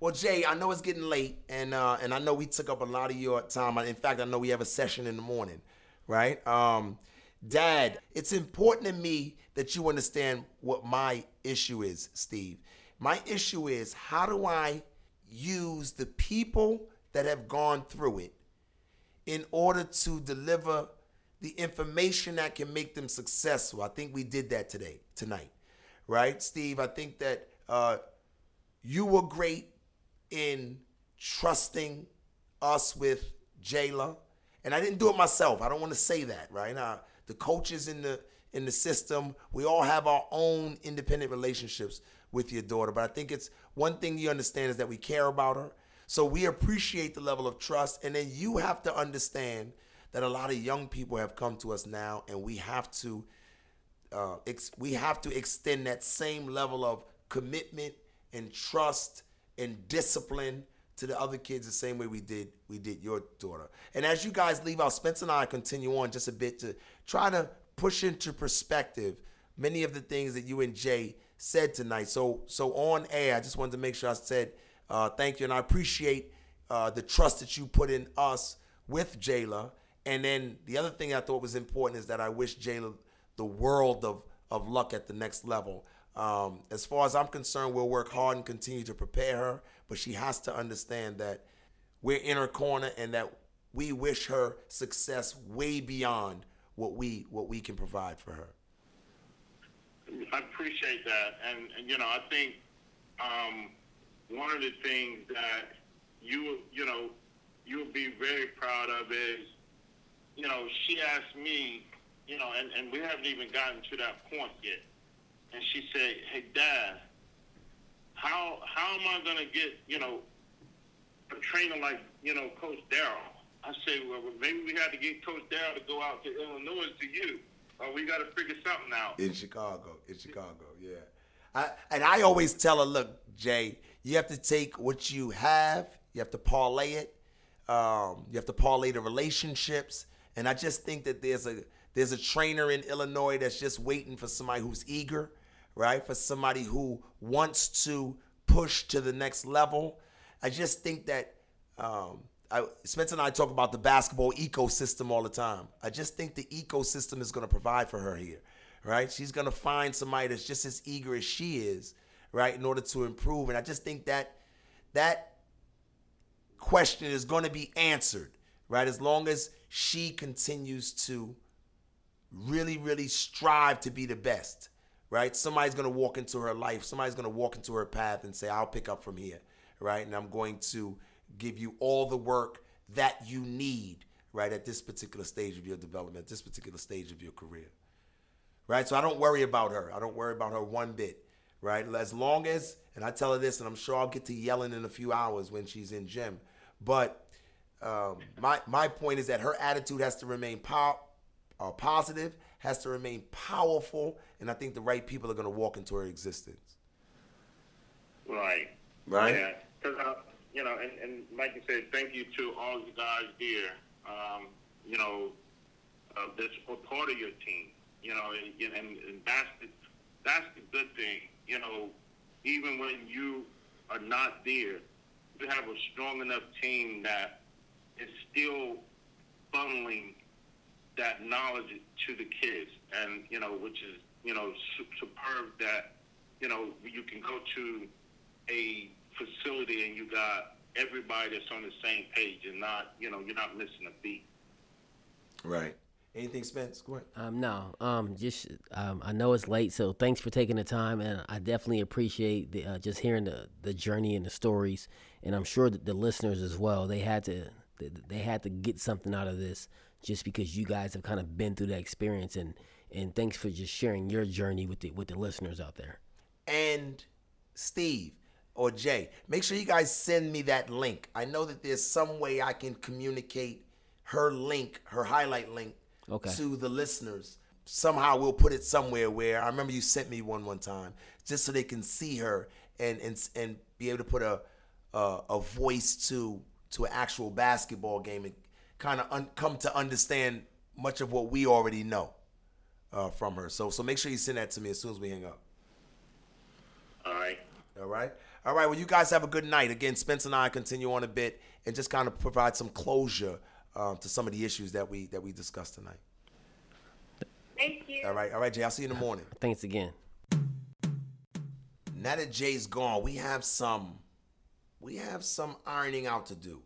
Well, Jay, I know it's getting late, and uh, and I know we took up a lot of your time. In fact, I know we have a session in the morning, right? Um, Dad, it's important to me that you understand what my issue is, Steve. My issue is how do I use the people that have gone through it in order to deliver the information that can make them successful. I think we did that today, tonight, right, Steve? I think that uh, you were great in trusting us with Jayla, and I didn't do it myself. I don't want to say that, right? now the coaches in the in the system. We all have our own independent relationships with your daughter, but I think it's one thing you understand is that we care about her. So we appreciate the level of trust, and then you have to understand that a lot of young people have come to us now, and we have to uh, ex- we have to extend that same level of commitment and trust and discipline to the other kids the same way we did we did your daughter. And as you guys leave out, Spencer and I continue on just a bit to try to push into perspective many of the things that you and Jay said tonight. So so on air, I just wanted to make sure I said uh, thank you, and I appreciate uh, the trust that you put in us with Jayla. And then the other thing I thought was important is that I wish Jayla the world of of luck at the next level. Um, as far as I'm concerned, we'll work hard and continue to prepare her, but she has to understand that we're in her corner and that we wish her success way beyond what we what we can provide for her. I appreciate that, and, and you know, I think um, one of the things that you you know you'll be very proud of is, you know, she asked me, you know, and, and we haven't even gotten to that point yet, and she said, "Hey, Dad, how how am I gonna get you know a trainer like you know Coach Daryl?" I say, well, maybe we had to get Coach Daryl to go out to Illinois to you. Or we got to figure something out. In Chicago, in Chicago, yeah. I, and I always tell her, look, Jay, you have to take what you have, you have to parlay it, um, you have to parlay the relationships, and I just think that there's a there's a trainer in Illinois that's just waiting for somebody who's eager, right? For somebody who wants to push to the next level. I just think that um, I, Spencer and I talk about the basketball ecosystem all the time. I just think the ecosystem is going to provide for her here, right? She's going to find somebody that's just as eager as she is, right, in order to improve. And I just think that that question is going to be answered, right, as long as she continues to really, really strive to be the best, right? Somebody's to walk into her life. Somebody's to walk into her path and say, I'll pick up from here, right? And I'm going to give you all the work that you need right at this particular stage of your development, this particular stage of your career. Right? So I don't worry about her. I don't worry about her one bit. Right? As long as, and I tell her this, and I'm sure I'll get to yelling in a few hours when she's in gym. But um, my my point is that her attitude has to remain po- uh, positive, has to remain powerful, and I think the right people are going to walk into her existence. Right. Right. Yeah. Because you know, and, and like you said, thank you to all you guys here. Um, you know, uh, that's a part of your team. You know, and, and, and that's the that's the good thing. You know, even when you are not there, you have a strong enough team that is still funneling that knowledge to the kids, and you know, which is you know superb. That you know you can go to a facility and you got everybody that's on the same page and not, you know, you're not missing a beat. Right. Anything, Spence? Go ahead. Um, no. Um, just um, I know it's late, so thanks for taking the time, and I definitely appreciate the, uh, just hearing the the journey and the stories, and I'm sure that the listeners as well. They had to they, they had to get something out of this, just because you guys have kind of been through that experience, and and thanks for just sharing your journey with the with the listeners out there. And Steve, or Jay, make sure you guys send me that link. I know that there's some way I can communicate her link, her highlight link, okay. to the listeners. Somehow we'll put it somewhere where I remember you sent me one one time, just so they can see her and and and be able to put a a, a voice to to an actual basketball game and kind of un- come to understand much of what we already know uh, from her. So so make sure you send that to me as soon as we hang up. All right. All right. All right. Well, you guys have a good night. Again, Spence and I continue on a bit and just kind of provide some closure um, to some of the issues that we that we discussed tonight. Thank you. All right. All right, Jay. I'll see you in the morning. Thanks again. Now that Jay's gone, we have some we have some ironing out to do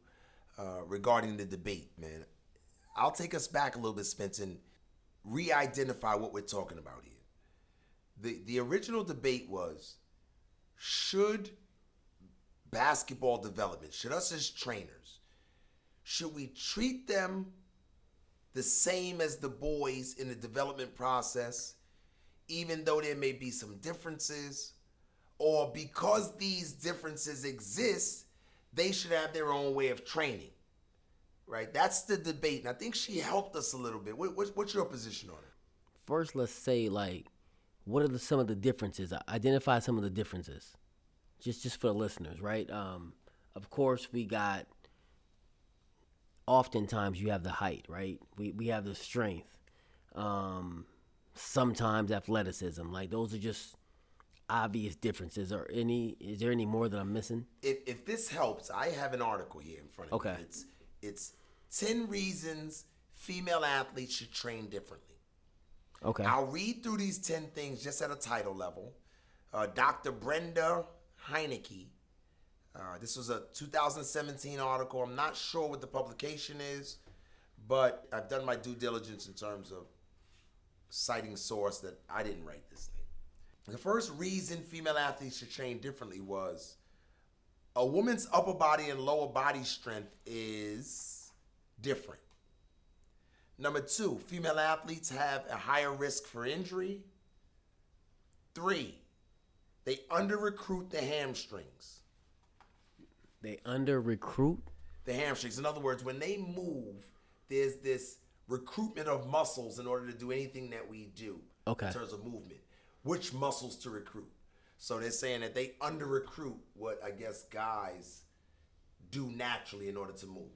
uh, regarding the debate, man. I'll take us back a little bit, Spence, and re-identify what we're talking about here. The the original debate was should basketball development, should us as trainers, should we treat them the same as the boys in the development process, even though there may be some differences? Or because these differences exist, they should have their own way of training? Right? That's the debate. And I think she helped us a little bit. What, what, what's your position on it? First, let's say, like, what are the, some of the differences? Identify some of the differences just just for the listeners, right? Um, of course, we got. Oftentimes, you have the height, right? We we have the strength. Um, sometimes athleticism, like those are just obvious differences. Or any is there any more that I'm missing? If if this helps, I have an article here in front of okay. me. It's it's ten reasons female athletes should train differently. Okay. I'll read through these ten things just at a title level. Uh, Dr. Brenda Heineke. Uh, this was a 2017 article. I'm not sure what the publication is, but I've done my due diligence in terms of citing source that I didn't write this thing. The first reason female athletes should train differently was a woman's upper body and lower body strength is different. Number two, female athletes have a higher risk for injury. Three, they under recruit the hamstrings. They under recruit. The hamstrings. In other words, when they move, there's this recruitment of muscles in order to do anything that we do Okay. in terms of movement. Which muscles to recruit? So they're saying that they under recruit what I guess guys do naturally in order to move.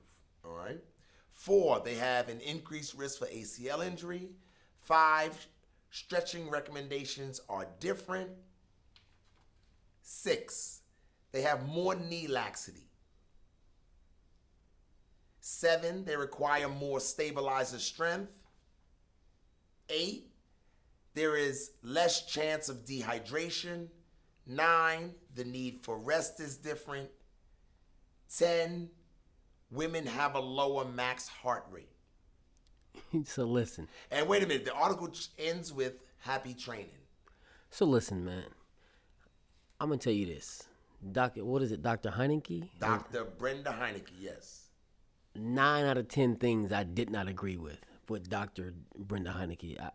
All right. Four, they have an increased risk for ACL injury. Five, stretching recommendations are different. Six, they have more knee laxity. Seven, they require more stabilizer strength. Eight, there is less chance of dehydration. Nine, the need for rest is different. Ten, women have a lower max heart rate. *laughs* so listen. And wait a minute, the article ends with happy training. So listen, man. I'm gonna tell you this. Doctor, what is it, Doctor Heineke? Dr. Brenda Heineke, yes. Nine out of ten things I did not agree with with Doctor Brenda Heineke. I,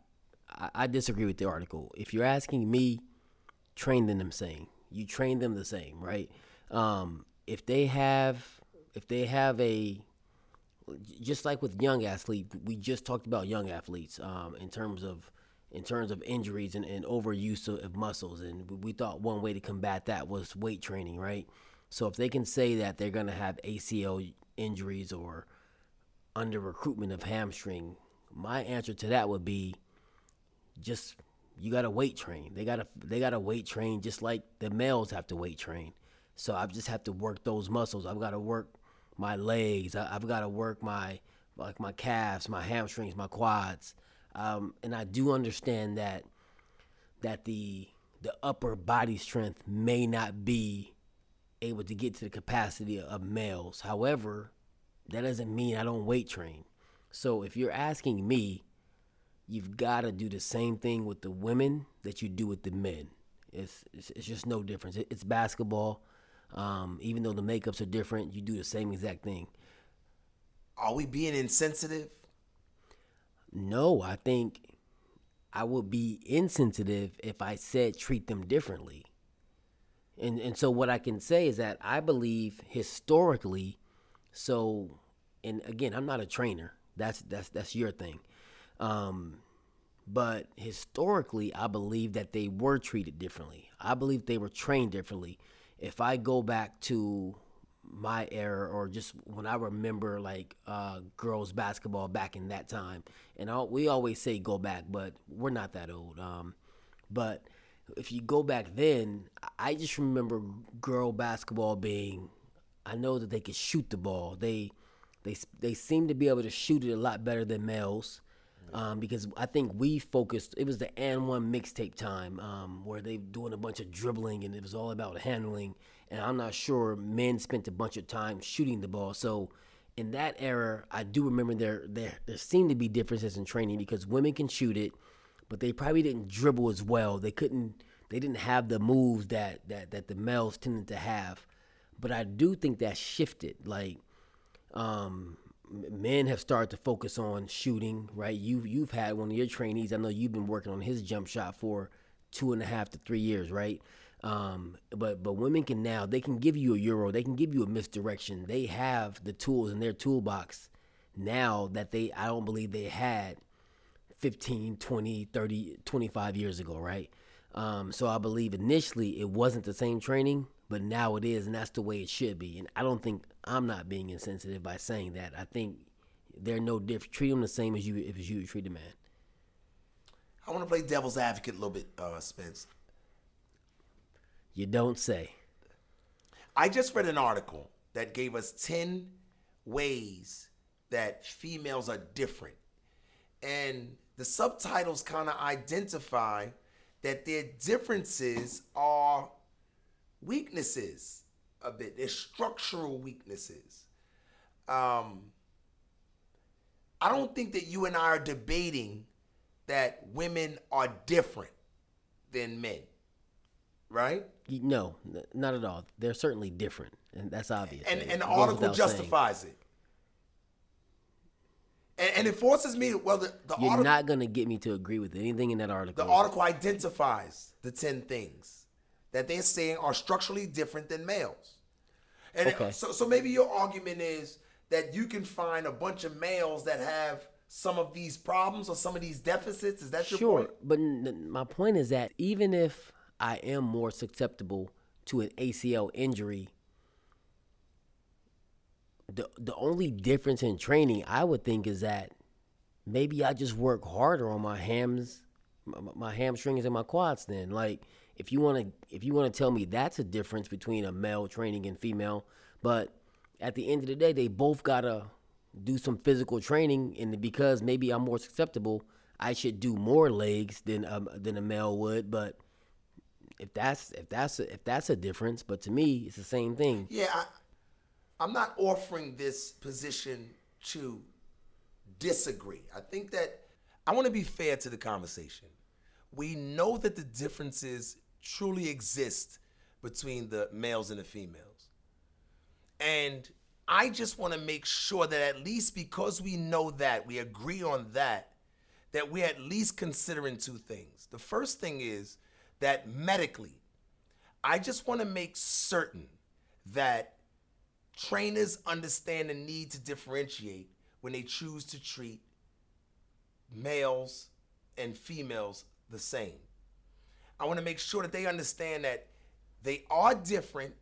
I, I disagree with the article. If you're asking me, train them the same. You train them the same, right? Um, if they have, if they have a, just like with young athletes, we just talked about young athletes um, in terms of in terms of injuries and, and overuse of, of muscles, and we- thought one way to combat that was weight training, right? So if they can say that they're gonna have ACL injuries or under recruitment of hamstring, my answer to that would be just you gotta weight train. They gotta they gotta weight train just like the males have to weight train. So I just have to work those muscles. I've got to work my legs. I, I've got to work my like my calves, my hamstrings, my quads. Um, and I do understand that that the the upper body strength may not be able to get to the capacity of males. However, that doesn't mean I don't weight train. So if you're asking me, you've got to do the same thing with the women that you do with the men. It's it's, it's just no difference. It, it's basketball. Um, even though the makeups are different, you do the same exact thing. Are we being insensitive? No, I think I would be insensitive if I said treat them differently. And and so what I can say is that I believe historically, so and again, I'm not a trainer. That's that's that's your thing. Um, but historically, I believe that they were treated differently. I believe they were trained differently. If I go back to my era or just when I remember like uh, girls basketball back in that time, and I, we always say go back, but we're not that old. Um, but if you go back then, I just remember girl basketball being. I know that they could shoot the ball. They they they seem to be able to shoot it a lot better than males. Um, because I think we focused. It was the AND1 mixtape time um, where they doing a bunch of dribbling and it was all about handling. And I'm not sure men spent a bunch of time shooting the ball. So in that era, I do remember there there there seemed to be differences in training because women can shoot it, but they probably didn't dribble as well. They couldn't. They didn't have the moves that that that the males tended to have. But I do think that shifted. Like um, men have started to focus on shooting. Right? You you've had one of your trainees. I know you've been working on his jump shot for two and a half to three years. Right? Um, but but women can now they can give you a euro. They can give you a misdirection. They have the tools in their toolbox now that they I don't believe they had 15, 20, 30, 25 years ago, right? Um, so I believe initially it wasn't the same training, but now it is, and that's the way it should be. And I don't think I'm not being insensitive by saying that. I think they're no different. Treat them the same as you if you would treat a man. I want to play devil's advocate a little bit, uh, Spence. You don't say. I just read an article that gave us 10 ways that females are different. And the subtitles kind of identify that their differences are weaknesses a bit. They're structural weaknesses. Um, I don't think that you and I are debating that women are different than men, right? No, not at all. They're certainly different, and that's obvious. And the article without saying. justifies it. And, and it forces me to well the, the You're article not gonna get me to agree with anything in that article. the article identifies the 10 things that they're saying are structurally different than males. And Okay. so so maybe your argument is that you can find a bunch of males that have some of these problems or some of these deficits. Is that your Sure, point? but n- n- my point is that even if I am more susceptible to an ACL injury, the the only difference in training I would think is that maybe I just work harder on my hams, my, my hamstrings and my quads. Then, like if you want to if you want to tell me that's a difference between a male training and female, but at the end of the day, they both gotta do some physical training, and because maybe I'm more susceptible, I should do more legs than a, than a male would. But if that's if that's a, if that's a difference, but to me, it's the same thing. Yeah, I, I'm not offering this position to disagree. I think that I want to be fair to the conversation. We know that the differences truly exist between the males and the females. And I just want to make sure that at least because we know that, we agree on that, that we're at least considering two things. The first thing is that medically, I just want to make certain that trainers understand the need to differentiate when they choose to treat males and females the same. I want to make sure that they understand that they are different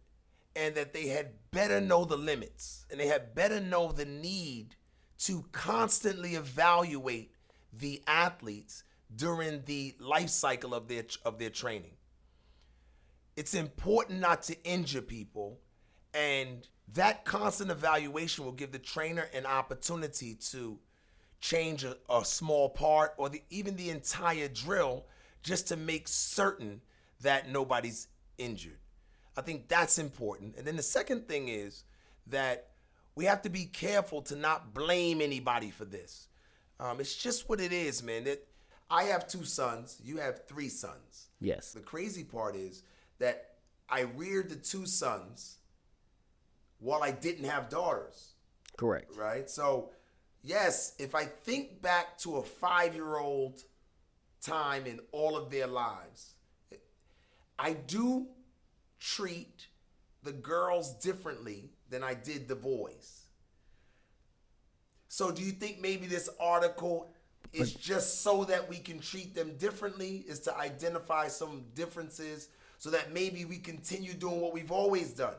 and that they had better know the limits and they had better know the need to constantly evaluate the athletes during the life cycle of their of their training. It's important not to injure people and that constant evaluation will give the trainer an opportunity to change a, a small part or the, even the entire drill just to make certain that nobody's injured. I think that's important. And then the second thing is that we have to be careful to not blame anybody for this. Um, it's just what it is, man. That I have two sons, you have three sons. Yes. The crazy part is that I reared the two sons while I didn't have daughters, Correct. right? So, yes, if I think back to a five year old time in all of their lives, I do treat the girls differently than I did the boys. So, do you think maybe this article is just so that we can treat them differently? Is to identify some differences so that maybe we continue doing what we've always done?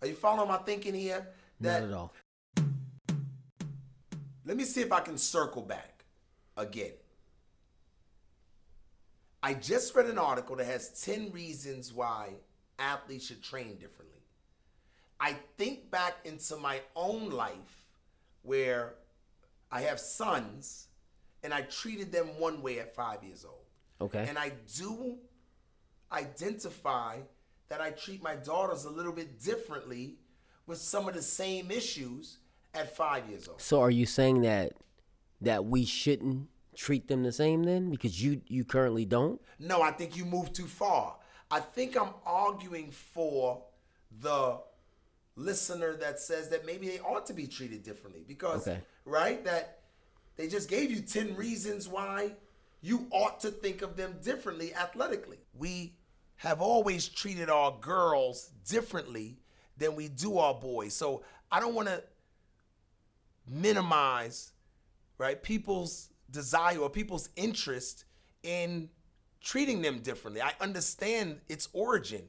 Are you following my thinking here? Not at all. Let me see if I can circle back again. I just read an article that has 10 reasons why athletes should train differently. I think back into my own life where I have sons and I treated them one way at five years old. Okay. And I do identify that I treat my daughters a little bit differently with some of the same issues at five years old. So are you saying that that we shouldn't treat them the same then because you you currently don't? No, I think you moved too far. I think I'm arguing for the listener that says that maybe they ought to be treated differently because, Okay. right? That they just gave you 10 reasons why you ought to think of them differently athletically. We have always treated our girls differently than we do our boys. So I don't want to minimize right people's desire or people's interest in treating them differently. I understand its origin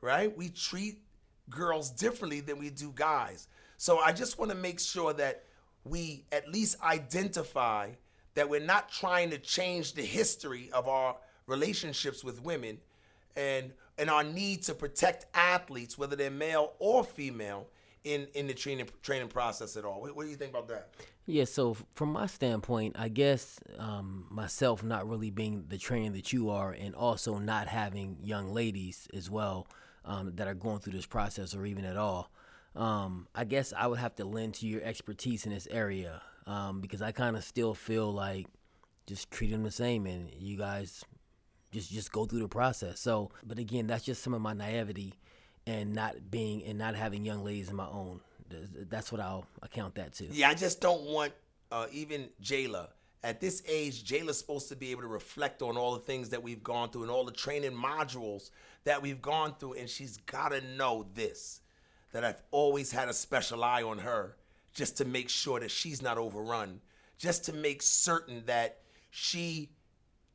right? We treat girls differently than we do guys. So i just want to make sure that we at least identify that we're not trying to change the history of our relationships with women and and our need to protect athletes whether they're male or female in in the training training process at all what, what do you think about that Yeah, so from my standpoint, I guess um, myself not really being the trainer that you are, and also not having young ladies as well um, that are going through this process or even at all, um, I guess I would have to lend to your expertise in this area um, because I kind of still feel like just treat them the same, and you guys just just go through the process. So, but again, that's just some of my naivety and not being and not having young ladies of my own. That's what I'll account that to. Yeah, I just don't want uh, even Jayla. At this age, Jayla's supposed to be able to reflect on all the things that we've gone through and all the training modules that we've gone through, and she's got to know this that I've always had a special eye on her just to make sure that she's not overrun, just to make certain that she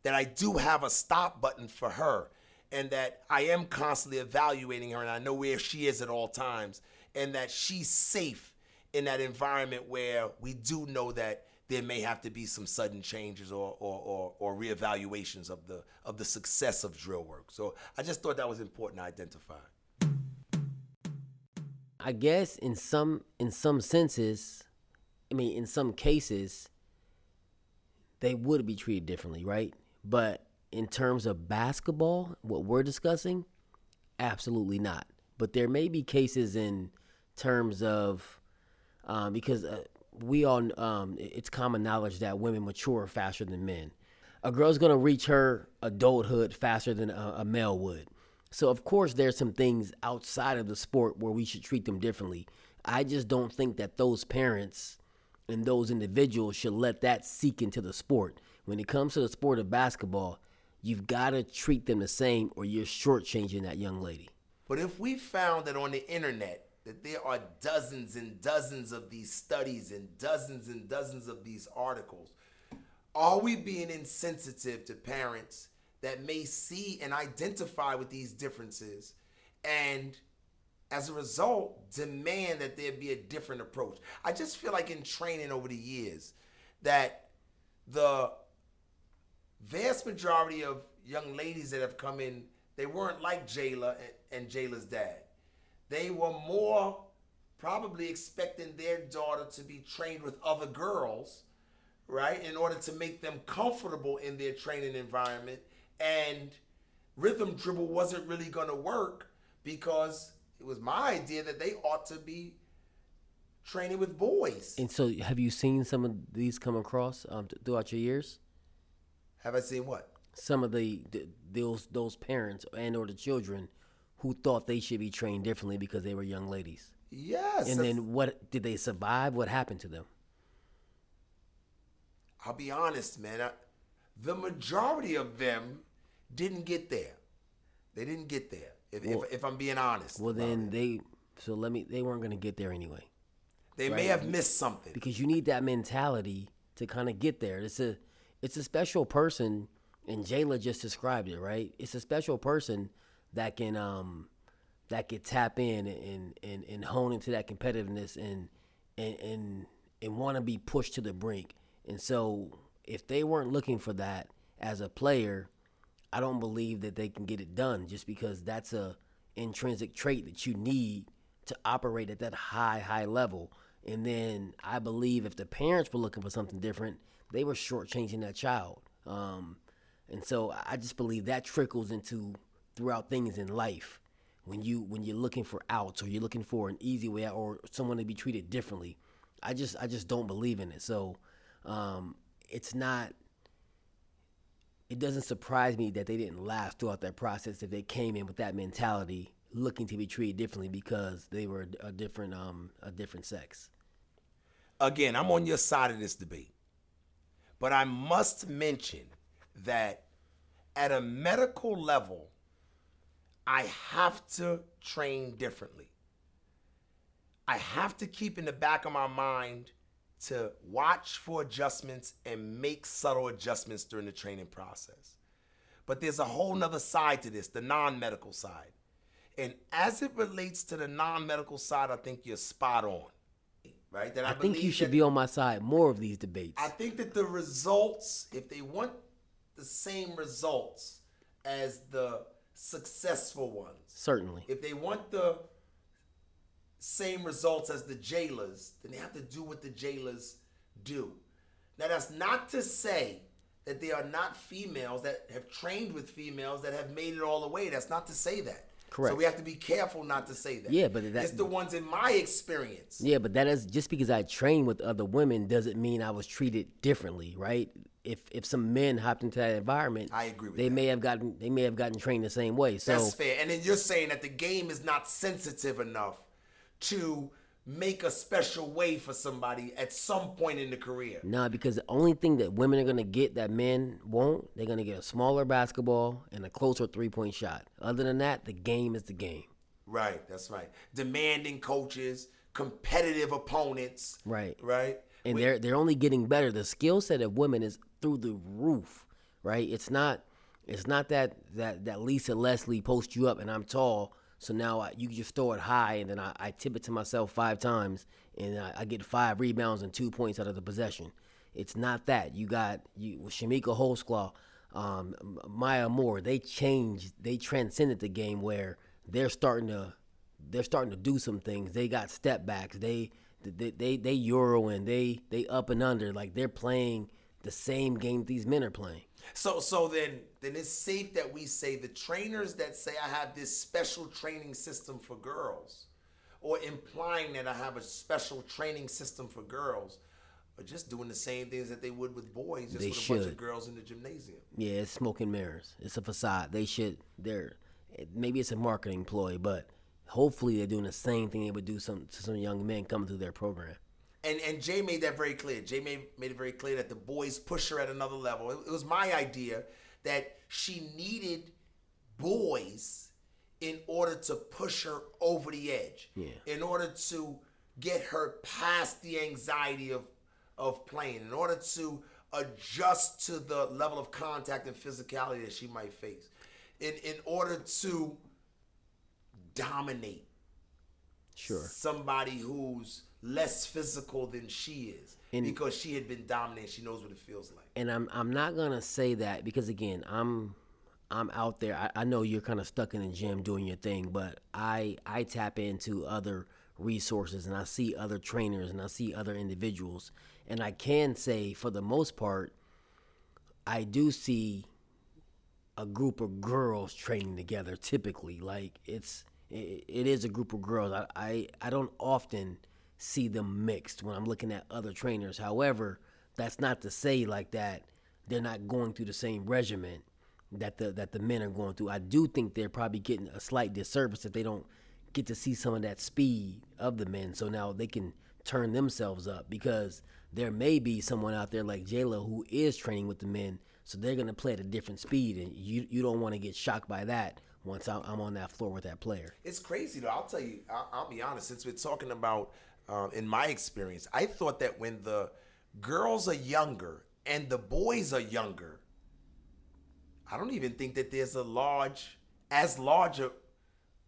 that I do have a stop button for her and that I am constantly evaluating her and I know where she is at all times and that she's safe in that environment where we do know that there may have to be some sudden changes or or, or, or reevaluations of the of the success of drill work. So I just thought that was important to identify. I guess in some in some senses, I mean in some cases, they would be treated differently, right? But in terms of basketball, what we're discussing, absolutely not. But there may be cases in terms of um, because uh, we all um, it's common knowledge that women mature faster than men. A girl's gonna reach her adulthood faster than a, a male would. So of course there's some things outside of the sport where we should treat them differently. I just don't think that those parents and those individuals should let that seek into the sport. When it comes to the sport of basketball, you've got to treat them the same or you're shortchanging that young lady. But if we found that on the internet that there are dozens and dozens of these studies and dozens and dozens of these articles, are we being insensitive to parents that may see and identify with these differences and as a result demand that there be a different approach? I just feel like in training over the years that the vast majority of young ladies that have come in, they weren't like Jayla and, and Jayla's dad. They were more probably expecting their daughter to be trained with other girls, right, in order to make them comfortable in their training environment. And rhythm dribble wasn't really going to work because it was my idea that they ought to be training with boys. And so, have you seen some of these come across um, throughout your years? Have I seen what? Some of the, the those those parents and or the children who thought they should be trained differently because they were young ladies. Yes. And then what did they survive? What happened to them? I'll be honest, man. I, the majority of them didn't get there. They didn't get there. If, well, if, if, I'm being honest. Well, then they. So let me. They weren't going to get there anyway. They right? may have missed something because you need that mentality to kind of get there. It's a it's a special person, and Jayla just described it, right? It's a special person that can um that can tap in and and, and hone into that competitiveness and and and, and want to be pushed to the brink. And so if they weren't looking for that as a player, I don't believe that they can get it done just because that's a intrinsic trait that you need to operate at that high high level. And then I believe if the parents were looking for something different, they were shortchanging that child. Um, and so I just believe that trickles into throughout things in life. When you when you're looking for outs or you're looking for an easy way out or someone to be treated differently, I just I just don't believe in it. So um, it's not. It doesn't surprise me that they didn't last throughout that process if they came in with that mentality, looking to be treated differently because they were a different um, a different sex. Again, I'm on your side of this debate. But I must mention that at a medical level, I have to train differently. I have to keep in the back of my mind to watch for adjustments and make subtle adjustments during the training process. But there's a whole nother side to this, the non-medical side. And as it relates to the non-medical side, I think you're spot on right? That I, I think you should be on my side more of these debates. I think that the results, if they want the same results as the successful ones, certainly. If they want the same results as the Jaylas, then they have to do what the Jaylas do. Now, that's not to say that they are not females that have trained with females that have made it all the way. That's not to say that. Correct. So we have to be careful not to say that. Yeah, but that, it's the ones in my experience. Yeah, but that is just because I trained with other women doesn't mean I was treated differently, right? if if some men hopped into that environment, I agree with they that. may have gotten they may have gotten trained the same way. So That's fair. And then you're saying that the game is not sensitive enough to make a special way for somebody at some point in the career. No, because the only thing that women are gonna get that men won't, they're gonna get a smaller basketball and a closer three point shot. Other than that, the game is the game. Right, that's right. Demanding coaches, competitive opponents. Right. Right? And they're they're only getting better. The skill set of women is through the roof. Right? It's not it's not that that, that Lisa Leslie posts you up and I'm tall, so now I, you just throw it high and then I, I tip it to myself five times and I, I get five rebounds and two points out of the possession. It's not that. You got you Chamique Holdsclaw, um, Maya Moore. They changed. They transcended the game where they're starting to they're starting to do some things. They got step backs. They they they, they euro and they they up and under. Like they're playing the same game these men are playing. So so then then it's safe that we say the trainers that say I have this special training system for girls, or implying that I have a special training system for girls, are just doing the same things that they would with boys, just They with a bunch of girls in the gymnasium. Yeah, it's smoke and mirrors. It's a facade. They should. They're maybe it's a marketing ploy, but hopefully they're doing the same thing they would do some to some young men coming through their program. And and Jay made that very clear. Jay made, made it very clear that the boys push her at another level. It, it was my idea that she needed boys in order to push her over the edge. Yeah. In order to get her past the anxiety of of playing, in order to adjust to the level of contact and physicality that she might face. In in order to dominate Sure. somebody who's less physical than she is And- because she had been dominant. She knows what it feels like. and I'm I'm not gonna say that because again I'm I'm out there. I, I know you're kind of stuck in the gym doing your thing, but I I tap into other resources and I see other trainers and I see other individuals, and I can say for the most part, I do see a group of girls training together. Typically, like it's it, it is a group of girls. I, I I don't often see them mixed when I'm looking at other trainers. However, that's not to say like that they're not going through the same regimen that the that the men are going through. I do think they're probably getting a slight disservice if they don't get to see some of that speed of the men. So now they can turn themselves up because there may be someone out there like Jayla who is training with the men, so they're gonna play at a different speed, and you you don't want to get shocked by that once I'm, on that floor with that player. It's crazy though. I'll tell you. I'll, I'll be honest. Since we're talking about, um, in my experience, I thought that when the girls are younger and the boys are younger, I don't even think that there's a large, as large a,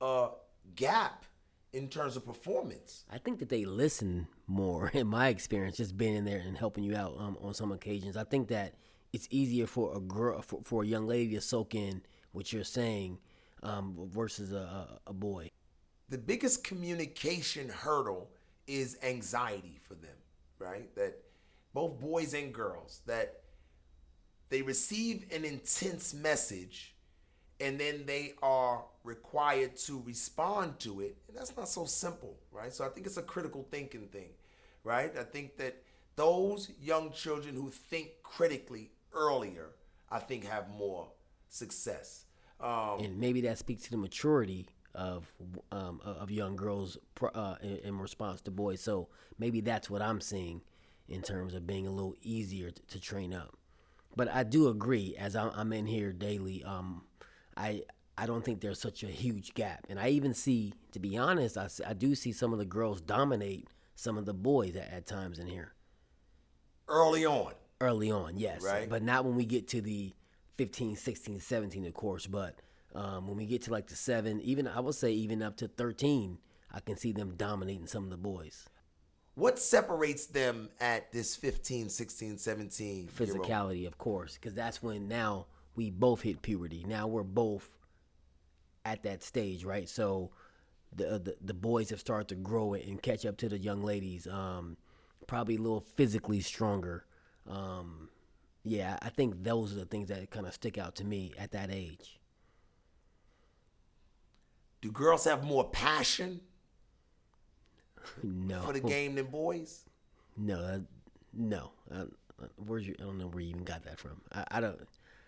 uh, gap in terms of performance. I think that they listen more. *laughs* In my experience, just being in there and helping you out um, on some occasions, I think that it's easier for a girl, for, for a young lady to soak in what you're saying um, versus a, a, a boy. the biggest communication hurdle is anxiety for them, right? That both boys and girls that they receive an intense message and then they are required to respond to it. And that's not so simple, right? So I think it's a critical thinking thing, right? I think that those young children who think critically earlier, I think have more success. Um, and maybe that speaks to the maturity of um, of young girls uh, in, in response to boys. So maybe that's what I'm seeing in terms of being a little easier to, to train up. But I do agree, as I'm, I'm in here daily, um, I I don't think there's such a huge gap, and I even see, to be honest, I, I do see some of the girls dominate some of the boys at, at times in here early on. early on, yes. Right. But not when we get to the 15, 16, 17, of course. But um, when we get to like the seven, even I would say even up to 13, I can see them dominating some of the boys. What separates them at this 15, 16, 17? Physicality, of course, because that's when now we both hit puberty. Now we're both at that stage, right? So the the, the boys have started to grow it and catch up to the young ladies. Um, probably a little physically stronger. Um, yeah, I think those are the things that kind of stick out to me at that age. Do girls have more passion *laughs* No, for the game than boys? no, uh, no. Uh, Where's you? I don't know where you even got that from. I, I don't.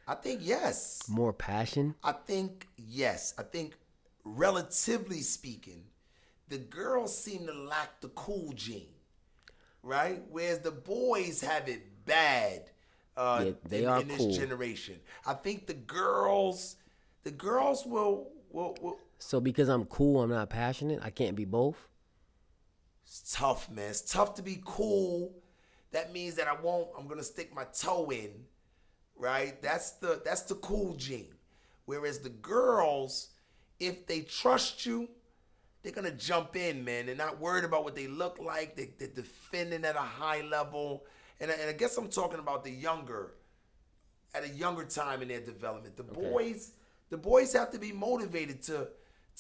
I think yes. More passion. I think yes. I think relatively speaking, the girls seem to lack the cool gene, right? Whereas the boys have it bad. Uh, Yeah, they in, are in this cool. generation. I think the girls, the girls will will will. So because I'm cool, I'm not passionate. I can't be both. It's tough, man. It's tough to be cool. That means that I won't. I'm gonna stick my toe in, right? That's the that's the cool gene. Whereas the girls, if they trust you, they're gonna jump in, man. They're not worried about what they look like. They, they're defending at a high level, and I, and I guess I'm talking about the younger, at a younger time in their development. The boys, the boys have to be motivated to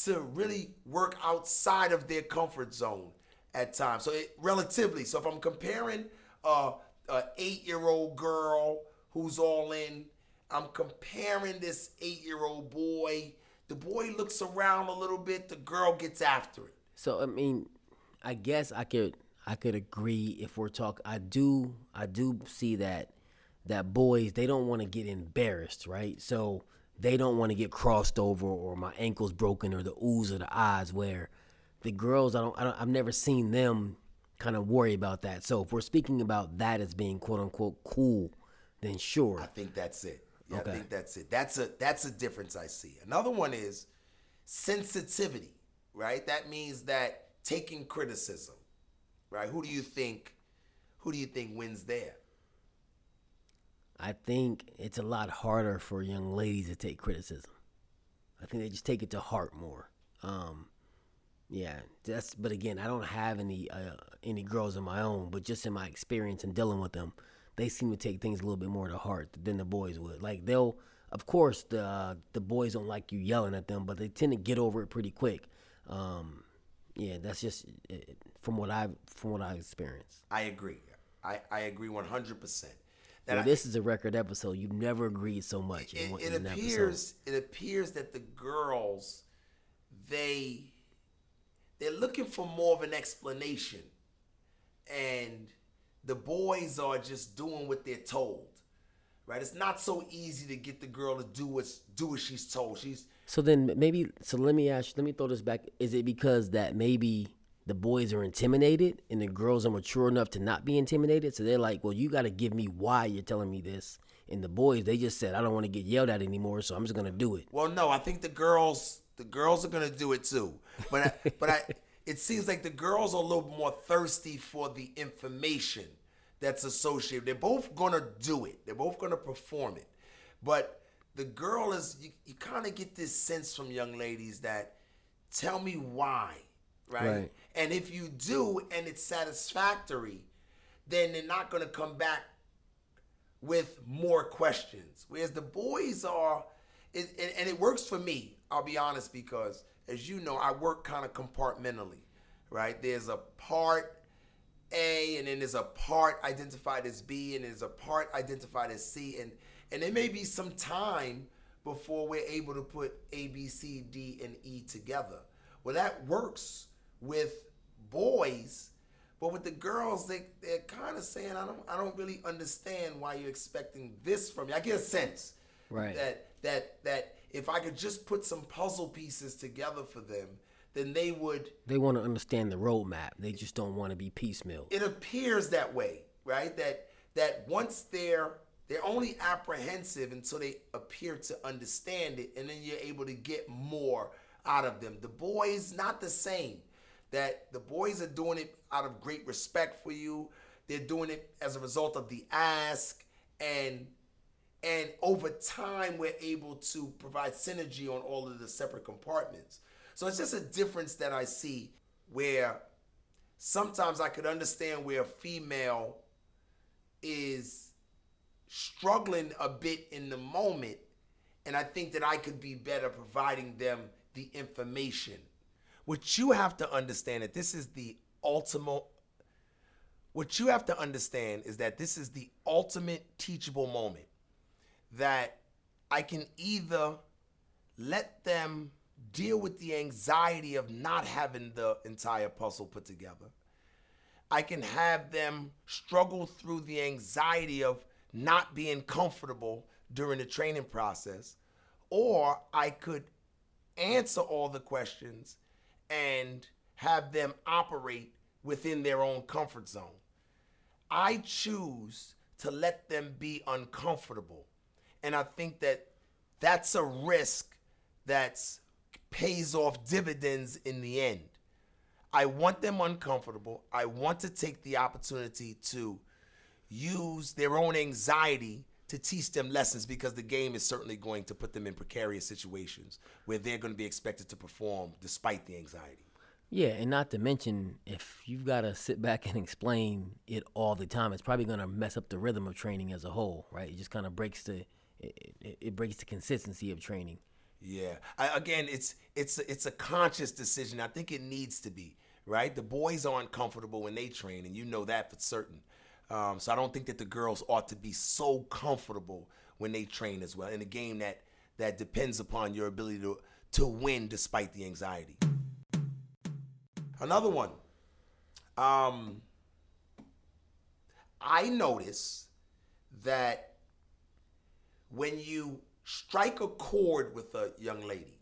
to really work outside of their comfort zone at times. So it, relatively, so if I'm comparing uh, a eight year old girl who's all in, I'm comparing this eight year old boy. The boy looks around a little bit. The girl gets after it. So I mean, I guess I could I could agree if we're talking. I do I do see that that boys they don't want to get embarrassed, right? So they don't want to get crossed over or my ankles broken or the oohs or the eyes. Where the girls, I don't, I don't I've never seen them kind of worry about that. So if we're speaking about that as being quote unquote cool, then sure. I think that's it. Yeah, Okay. I think that's it. That's a that's a difference I see. Another one is sensitivity, right? That means that taking criticism, right? Who do you think who do you think wins there? I think it's a lot harder for young ladies to take criticism. I think they just take it to heart more. Um, yeah, that's. But again, I don't have any uh, any girls of my own, but just in my experience and dealing with them, they seem to take things a little bit more to heart than the boys would. Like they'll, of course, the uh, the boys don't like you yelling at them, but they tend to get over it pretty quick. Um, yeah, that's just uh, from what I from what I experienced. I agree. I, I agree 100%. That Well, I- this is a record episode. You've never agreed so much in, it, one- it in appears it appears that the girls they they're looking for more of an explanation and the boys are just doing what they're told right it's not so easy to get the girl to do what's do what she's told she's So then maybe so let me ask let me throw this back. Is it because that maybe the boys are intimidated and the girls are mature enough to not be intimidated? So they're like, Well, you gotta give me why you're telling me this. And the boys, they just said, I don't want to get yelled at anymore, so I'm just gonna do it. well no i think the girls the girls are gonna do it too but I, *laughs* but i it seems like the girls are a little more thirsty for the information that's associated they're both gonna do it they're both gonna perform it but the girl is you, you kind of get this sense from young ladies that tell me why right? Right. and if you do and it's satisfactory then they're not gonna come back with more questions. Whereas the boys are, it, and, and it works for me. I'll be honest because, as you know, I work kind of compartmentally, right? There's a part A, and then there's a part identified as B, and there's a part identified as C, and and there may be some time before we're able to put A, B, C, D, and E together. Well, that works with boys, but with the girls, they they're kind of saying, I don't I don't really understand why you're expecting this from me. I get a sense Right. that that that if I could just put some puzzle pieces together for them, then they would They want to understand the roadmap. They just don't want to be piecemeal. it appears that way, right? That that once they're they're only apprehensive until they appear to understand it, and then you're able to get more out of them. The boys not the same. That the boys are doing it out of great respect for you. They're doing it as a result of the ask, and and over time we're able to provide synergy on all of the separate compartments. So it's just a difference that I see where sometimes I could understand where a female is struggling a bit in the moment, and I think that I could be better providing them the information. What you have to understand that this is the ultimate. What you have to understand is that this is the ultimate teachable moment. That I can either let them deal with the anxiety of not having the entire puzzle put together. I can have them struggle through the anxiety of not being comfortable during the training process, or I could answer all the questions and have them operate within their own comfort zone. I choose to let them be uncomfortable. And I think that that's a risk that pays off dividends in the end. I want them uncomfortable. I want to take the opportunity to use their own anxiety to teach them lessons because the game is certainly going to put them in precarious situations where they're going to be expected to perform despite the anxiety. Yeah, and not to mention, if you've got to sit back and explain it all the time, it's probably going to mess up the rhythm of training as a whole, right? It just kind of breaks the it, it, it breaks the consistency of training. Yeah. I, again, it's it's it's a conscious decision. I think it needs to be right. The boys aren't comfortable when they train, and you know that for certain. Um, so I don't think that the girls ought to be so comfortable when they train as well in a game that that depends upon your ability to to win despite the anxiety. Another one. Um, I notice that when you strike a chord with a young lady,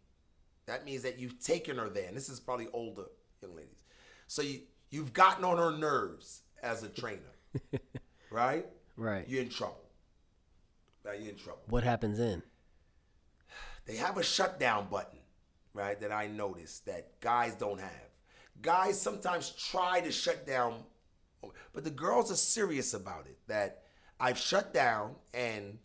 that means that you've taken her there. And this is probably older young ladies. So you, you've gotten on her nerves as a trainer, right? Right. You're in trouble. Right? You're in trouble. What happens then? They have a shutdown button, right? That I noticed that guys don't have. Guys sometimes try to shut down, but the girls are serious about it. That I've shut down and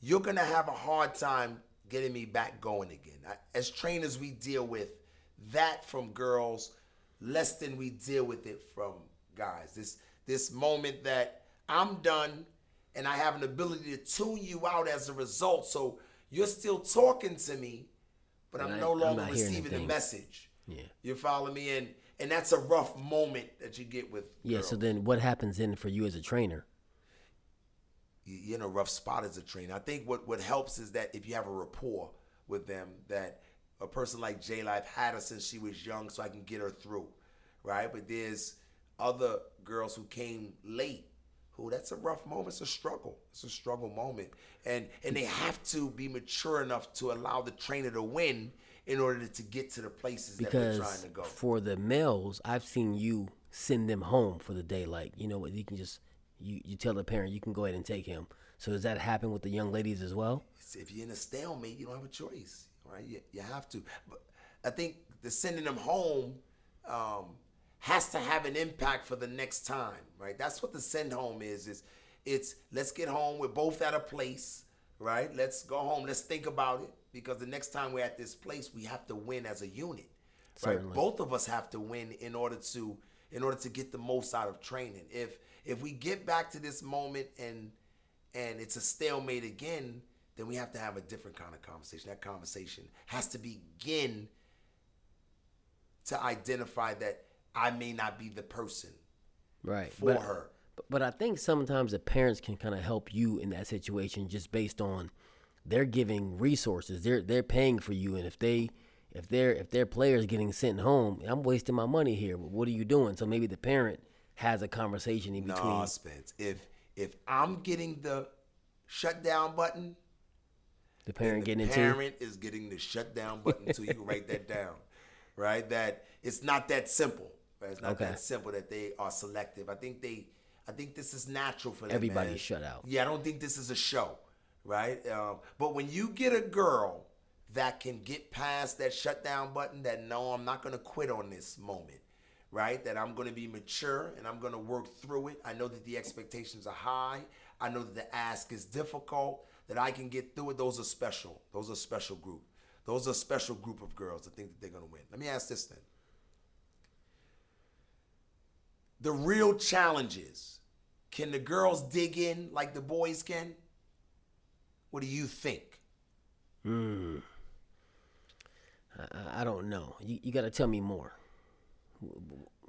you're going to have a hard time getting me back going again. As trainers, we deal with that from girls less than we deal with it from guys. This this moment that I'm done and I have an ability to tune you out as a result. So you're still talking to me, but I'm I- no I'm longer receiving the message. Yeah. You follow me? And and that's a rough moment that you get with Yeah. So then, what happens then for you as a trainer? you- you're in a rough spot as a trainer. I think what, what helps is that if you have a rapport with them, that a person like J Life had her since she was young, so I can get her through, right? But there's other girls who came late, who that's a rough moment. It's a struggle. It's a struggle moment, and and they have to be mature enough to allow the trainer to win in order to get to the places that they're trying to go. for the males, I've seen you send them home for the day. Like you know what, you can just you you tell the parent you can go ahead and take him. So does that happen with the young ladies as well? if you're in a stalemate, you don't have a choice, right? You, you have to. But I think the sending them home um, has to have an impact for the next time, right? That's what the send home is. Is it's let's get home. We're both at a place, right? Let's go home. Let's think about it because the next time we're at this place, we have to win as a unit, right? Certainly. Both of us have to win in order to in order to get the most out of training. If if we get back to this moment and and it's a stalemate again, then we have to have a different kind of conversation. That conversation has to begin to identify that I may not be the person Right. for but, her. But, I think sometimes the parents can kind of help you in that situation just based on they're giving resources. They're they're paying for you, and if they if their if their player is getting sent home, I'm wasting my money here. What are you doing? So maybe the parent has a conversation in between. No, Spence. If if I'm getting the shutdown button, the parent the getting parent is getting the shutdown button. so you can write that down, *laughs* right? That it's not that simple. Right? It's not Okay. that simple that they are selective. I think they, I think this is natural for them. Everybody's man. shut out. Yeah, I don't think this is a show, right? Um, but when you get a girl that can get past that shutdown button, that no, I'm not going to quit on this moment, right? That I'm going to be mature and I'm going to work through it. I know that the expectations are high. I know that the ask is difficult. That I can get through it. Those are special. Those are special group. Those are special group of girls that think that they're going to win. Let me ask this then. The real challenge is can the girls dig in like the boys can? What do you think? Mm. I, I- I don't know. You, you got to tell me more.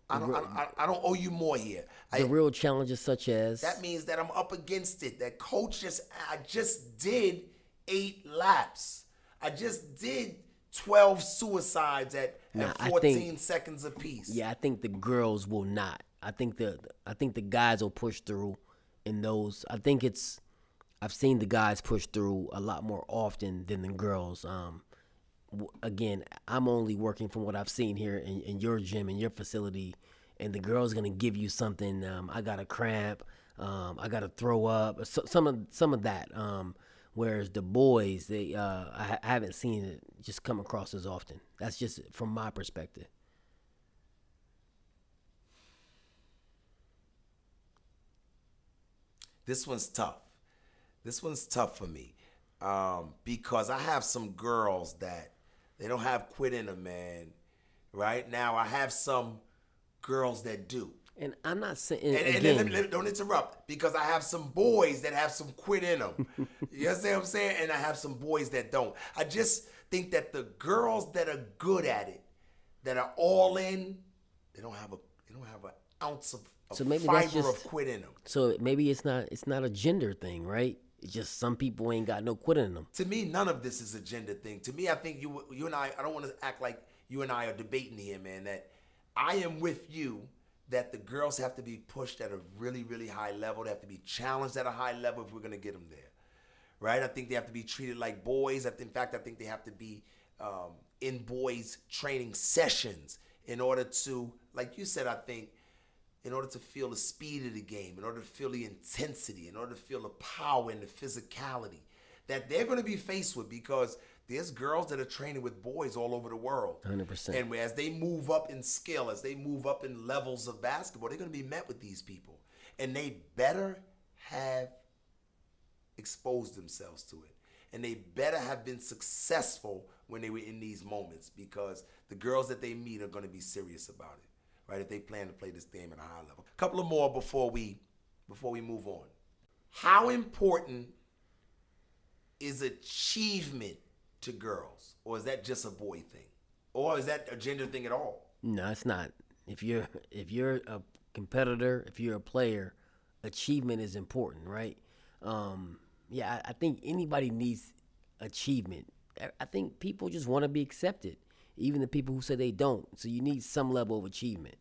I don't, I, I, I don't owe you more here. I, The real challenges such as that means that I'm up against it. That coach just, I just did eight laps. I just did 12 suicides at, Nah, at 14 think- seconds apiece. yeah, I think the girls will not. I think the I think the guys will push through in those. I think it's I've seen the guys push through a lot more often than the girls. Um, again, I'm only working from what I've seen here in, in your gym in your facility, and the girl's gonna give you something. Um, I got a cramp. Um, I got to throw up. So, some of some of that. Um, whereas the boys, they uh, I, I haven't seen it just come across as often. That's just from my perspective. This one's tough. This one's tough for me um, because I have some girls that they don't have quit in them, man. Right now, I have some girls that do. And I'm not saying And, and again. let me- don't interrupt because I have some boys that have some quit in them. *laughs* you understand what I'm saying? And I have some boys that don't. I just think that the girls that are good at it, that are all in, they don't have a they don't have an ounce of So maybe fiber that's just- of quit in them. So maybe it's not it's not a gender thing, right? It's just some people ain't got no quit in them. To me, none of this is a gender thing. To me, I think you you and I. I don't want to act like you and I are debating here, man. That I am with you. That the girls have to be pushed at a really, really high level. They have to be challenged at a high level if we're gonna get them there, right? I think they have to be treated like boys. I think- In fact, I think they have to be um, in boys training sessions in order to, like you said, I think in order to feel the speed of the game, in order to feel the intensity, in order to feel the power and the physicality that they're going to be faced with because there's girls that are training with boys all over the world. 100%. And as they move up in skill, as they move up in levels of basketball, they're going to be met with these people. And they better have exposed themselves to it. And they better have been successful when they were in these moments because the girls that they meet are going to be serious about it, right? If they plan to play this game at a high level. A couple of more before we before we move on. How important is achievement to girls, or is that just a boy thing, or is that a gender thing at all? No, it's not. If you're if you're a competitor, if you're a player, achievement is important, right? Um, yeah, I, I think anybody needs achievement. I- I think people just want to be accepted, even the people who say they don't. So you need some level of achievement.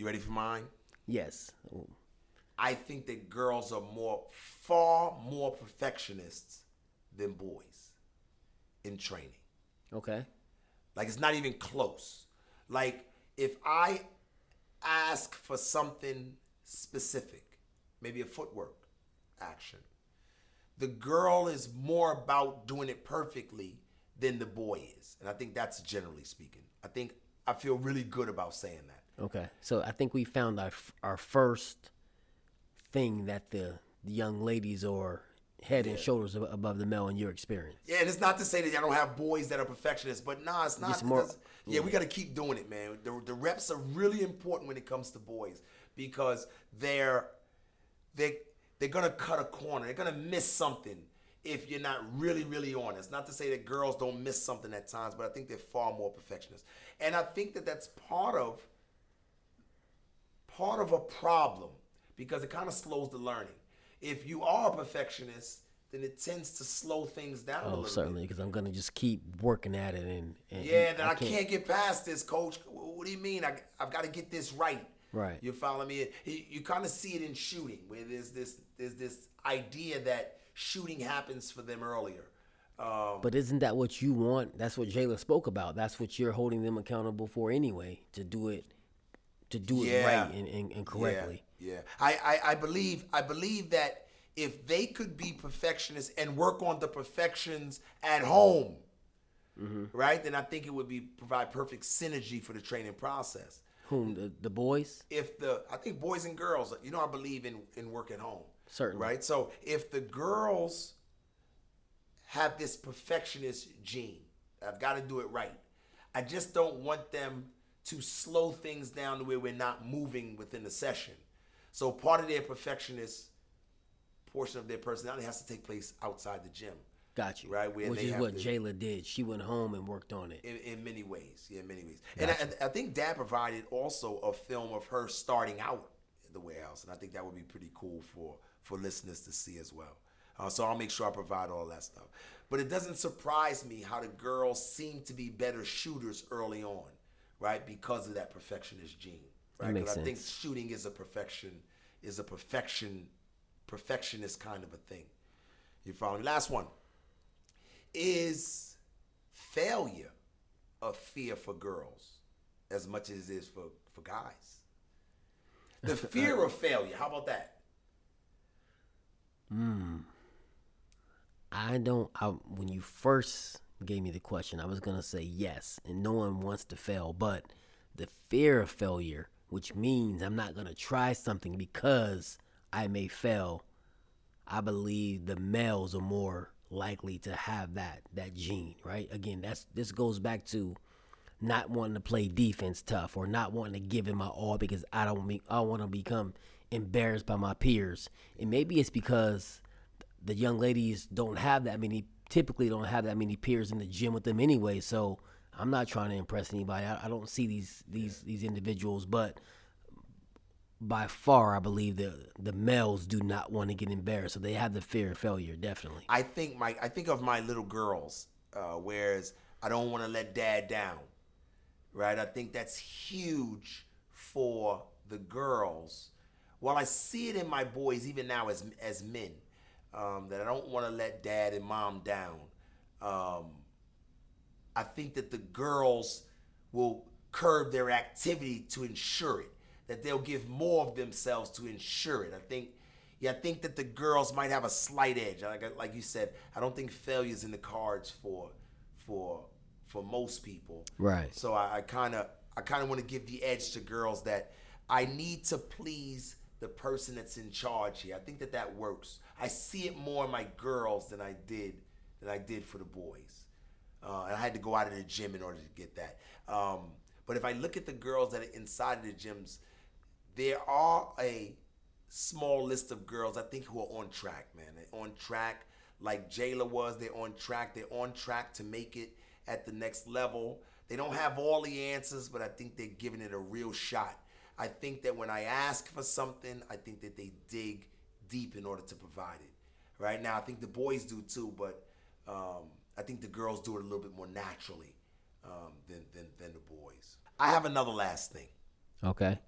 You ready for mine? Yes. I think that girls are more, far more perfectionists than boys in training. Okay. Like it's not even close. Like if I ask for something specific, maybe a footwork action, the girl is more about doing it perfectly than the boy is. And I think that's generally speaking. I think I feel really good about saying that. Okay. So I think we found our f- our first thing that the, the young ladies are head and shoulders ab- above the male in your experience. Yeah, and it's not to say that y'all don't have boys that are perfectionists, but nah, it's not. More- doesn't- yeah, we mm. got to keep doing it, man. The, the reps are really important when it comes to boys because they're they they're gonna cut a corner. They're gonna miss something if you're not really really on. It's not to say that girls don't miss something at times, but I think they're far more perfectionists, and I think that that's part of part of a problem because it kind of slows the learning. If you are a perfectionist, then it tends to slow things down a Oh, certainly, because I'm gonna just keep working at it and, and yeah, that I can't, get past this, coach. What do you mean? I, I've got to get this right. Right. You follow me? You, you kind of see it in shooting, where there's this there's this idea that shooting happens for them earlier. Um, But isn't that what you want? That's what Jayla spoke about. That's what you're holding them accountable for anyway. To do it, to do it Yeah. right and, and, and correctly. Yeah, yeah. I, I, I believe I believe that if they could be perfectionists and work on the perfections at home, Mm-hmm. right? Then I think it would be provide perfect synergy for the training process. Whom the, the boys? if the I think boys and girls, you know, I believe in in work at home. Certainly. Right. So if the girls have this perfectionist gene, I've got to do it right. I just don't want them to slow things down to where we're not moving within the session. So part of their perfectionist portion of their personality has to take place outside the gym. Got you. Right, where Which is what to- Jayla did. She went home and worked on it. in, in many ways. Yeah, in many ways. And I, I think Dad provided also a film of her starting out in the warehouse, and I think that would be pretty cool for for listeners to see as well. Uh, so I'll make sure I provide all that stuff. But it doesn't surprise me how the girls seem to be better shooters early on, right? Because of that perfectionist gene, right? makes I think shooting is a perfection, is a perfection, perfectionist kind of a thing. You follow me? Last one. Is failure a fear for girls as much as it is for, for guys? The *laughs* fear of failure. How about that? Hmm. I don't. I, when you first gave me the question, I was gonna say yes, and no one wants to fail. But the fear of failure, which means I'm not gonna try something because I may fail, I believe the males are more likely to have that that gene. Right? Again, that's this goes back to not wanting to play defense tough or not wanting to give it my all because I don't I want to become embarrassed by my peers. And maybe it's because the young ladies don't have that many typically don't have that many peers in the gym with them anyway. So I'm not trying to impress anybody. I, I don't see these these these individuals, but by far, I believe the the males do not want to get embarrassed, so they have the fear of failure. Definitely. I think my I think of my little girls, uh, whereas I don't want to let dad down, right? I think that's huge for the girls. Well, I see it in my boys even now as as men, um, that I don't want to let dad and mom down. Um, I think that the girls will curb their activity to ensure it. That they'll give more of themselves to ensure it. I think, yeah, I think that the girls might have a slight edge. Like like you said, I don't think failure's in the cards for for for most people. Right. So I kind of I kind of want to give the edge to girls that I need to please the person that's in charge here. I think that that works. I see it more in my girls than I did than I did for the boys. Uh, and I had to go out of the gym in order to get that. Um, but if I look at the girls that are inside of the gyms, there are a small list of girls I think who are on track, man. They're on track like Jayla was. They're on track. They're on track to make it at the next level. They don't have all the answers, but I think they're giving it a real shot. I think that when I ask for something, I think that they dig deep in order to provide it. Right now, I think the boys do too, but um, I think the girls do it a little bit more naturally um, than, than than the boys. I have another last thing. Okay.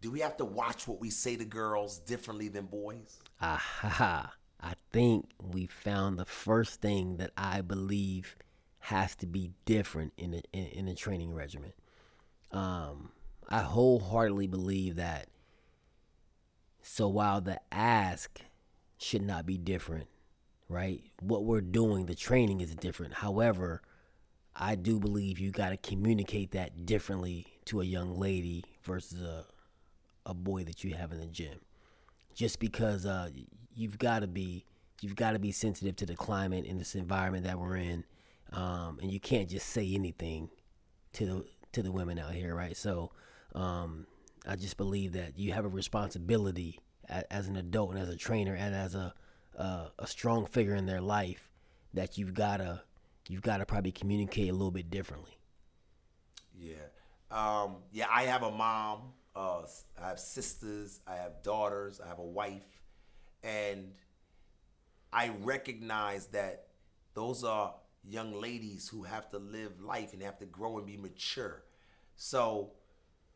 Do we have to watch what we say to girls differently than boys? Aha. I think we found the first thing that I believe has to be different in the in, in the training regimen. Um, I wholeheartedly believe that. So while the ask should not be different, right? What we're doing, the training is different. However, I do believe you got to communicate that differently to a young lady versus a a boy that you have in the gym just because uh, you've got to be you've got to be sensitive to the climate in this environment that we're in, um, and you can't just say anything to the to the women out here, right? So um, I just believe that you have a responsibility a, as an adult and as a trainer and as a uh, a strong figure in their life that you've gotta you've gotta probably communicate a little bit differently. Yeah. Um, yeah, I have a mom. Uh, I have sisters. I have daughters. I have a wife. And I recognize that those are young ladies who have to live life and have to grow and be mature. So,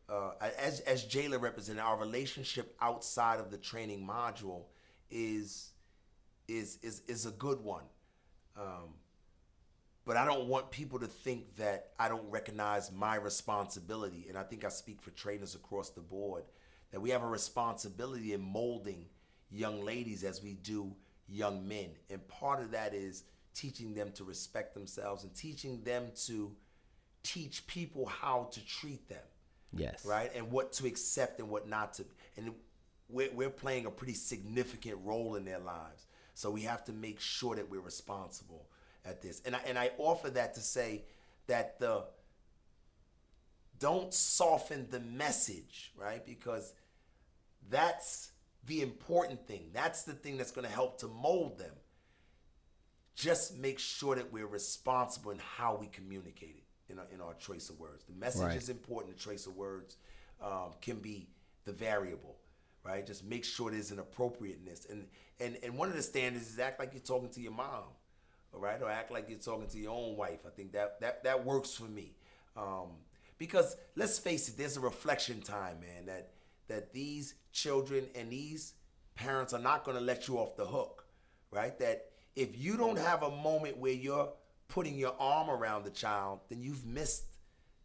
uh, as, as Jayla represented, our relationship outside of the training module is is is, is a good one. Um, but I don't want people to think that I don't recognize my responsibility. And I think I speak for trainers across the board that we have a responsibility in molding young ladies as we do young men. And part of that is teaching them to respect themselves and teaching them to teach people how to treat them Yes. right? And what to accept and what not to. And we're, we're playing a pretty significant role in their lives. So we have to make sure that we're responsible at this. And I, and I offer that to say that the don't soften the message, right? Because that's the important thing. That's the thing that's going to help to mold them. Just make sure that we're responsible in how we communicate it in our, in our choice of words. The message Right. is important. The choice of words um, can be the variable, right? Just make sure there's an appropriateness. And, and, and one of the standards is act like you're talking to your mom. all right, or act like you're talking to your own wife. I think that that that works for me, um, because let's face it, there's a reflection time, man. That that these children and these parents are not going to let you off the hook, right? That if you don't have a moment where you're putting your arm around the child, then you've missed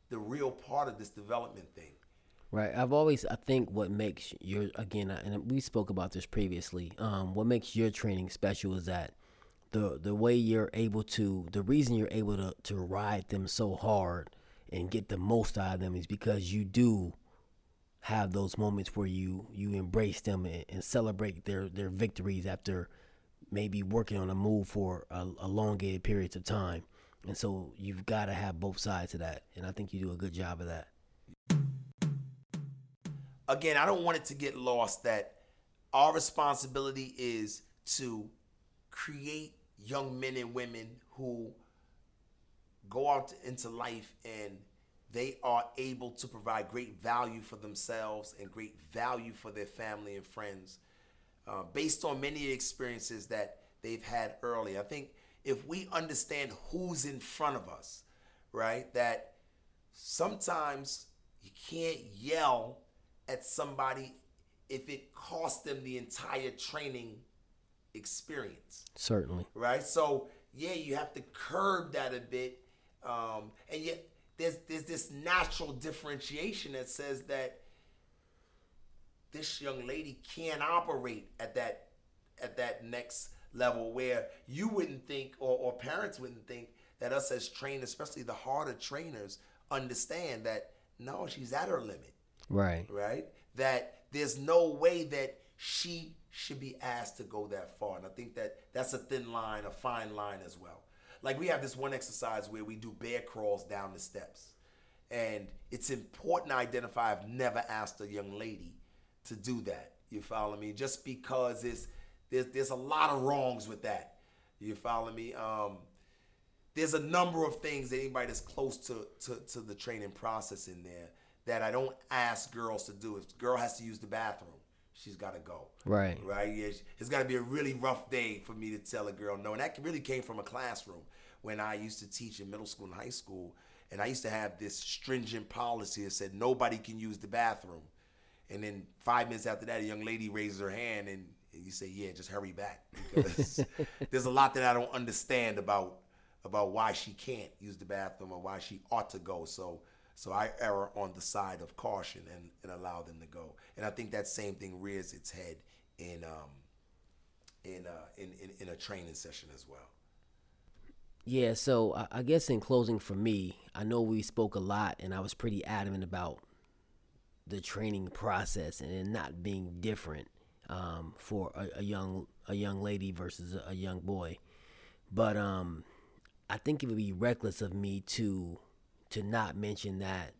the real part of this development thing. Right. I've always, I think, what makes your again, and we spoke about this previously. Um, what makes your training special is that the the way you're able to, the reason you're able to to ride them so hard and get the most out of them is because you do have those moments where you you embrace them and, and celebrate their their victories after maybe working on a move for a, elongated periods of time. And so you've got to have both sides of that. And I think you do a good job of that. Again, I don't want it to get lost that our responsibility is to create young men and women who go out into life and they are able to provide great value for themselves and great value for their family and friends uh, based on many experiences that they've had early. I think if we understand who's in front of us, right, that sometimes you can't yell at somebody if it costs them the entire training experience. Certainly. Right? So, yeah, you have to curb that a bit. Um, and yet, there's, there's this natural differentiation that says that this young lady can't operate at that at that next level where you wouldn't think or, or parents wouldn't think that us as trainers especially the harder trainers understand that no she's at her limit. Right. Right? That there's no way that she should be asked to go that far. And i think that that's a thin line a fine line as well. Like we have this one exercise where we do bear crawls down the steps. And it's important to identify i've never asked a young lady to do that. You follow me? Just because it's there's there's a lot of wrongs with that. You follow me? Um, there's a number of things that anybody that's close to, to to the training process in there that I don't ask girls to do. If girl has to use the bathroom, she's got to go. Right. Right. Yeah, it's got to be a really rough day for me to tell a girl no. And that really came from a classroom when I used to teach in middle school and high school. And I used to have this stringent policy that said nobody can use the bathroom. And then five minutes after that, a young lady raises her hand, and, and you say, "Yeah, just hurry back," because *laughs* there's a lot that I don't understand about about why she can't use the bathroom or why she ought to go. So so I err on the side of caution and, and allow them to go. And I think that same thing rears its head in um in uh in, in, in a training session as well. Yeah, so I guess in closing for me, I know we spoke a lot and I was pretty adamant about the training process and it not being different um, for a, a, young a young lady versus a, young boy. But um, I think it would be reckless of me to to not mention that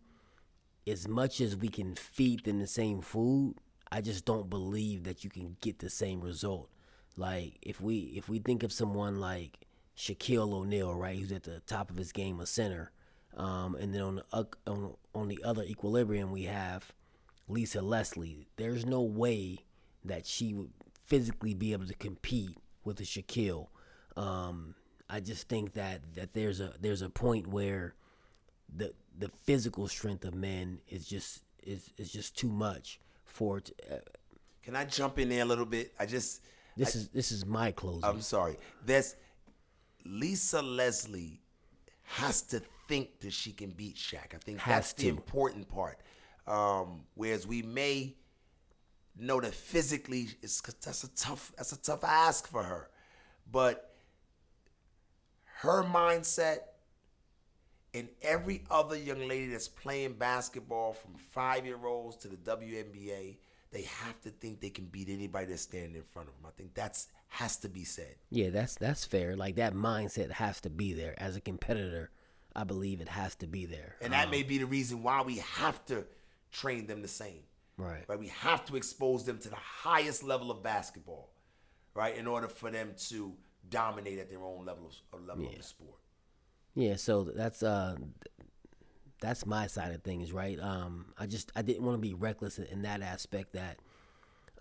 as much as we can feed them the same food, I just don't believe that you can get the same result. Like if we if we think of someone like Shaquille O'Neal, right, who's at the top of his game, a center, um, and then on the on, on the other equilibrium we have Lisa Leslie. There's no way that she would physically be able to compete with a Shaquille. Um, I just think that that there's a there's a point where the the physical strength of men is just is is just too much for. It uh, Can I jump in there a little bit? I just this I, is this is my closing. I'm sorry. There's Lisa Leslie has to think that she can beat Shaq. I think has that's to. the important part. Um, whereas we may know that physically it's that's a tough that's a tough ask for her, but her mindset and every other young lady that's playing basketball from five year olds to the WNBA, they have to think they can beat anybody that's standing in front of them. I think that's has to be said. Yeah, that's that's fair. Like that mindset has to be there as a competitor. I believe it has to be there. And that um, may be the reason why we have to train them the same. Right. Right. We have to expose them to the highest level of basketball, right, in order for them to dominate at their own level of, level yeah. of the sport. Yeah. So that's uh, that's my side of things, right? Um, I just I didn't want to be reckless in that aspect that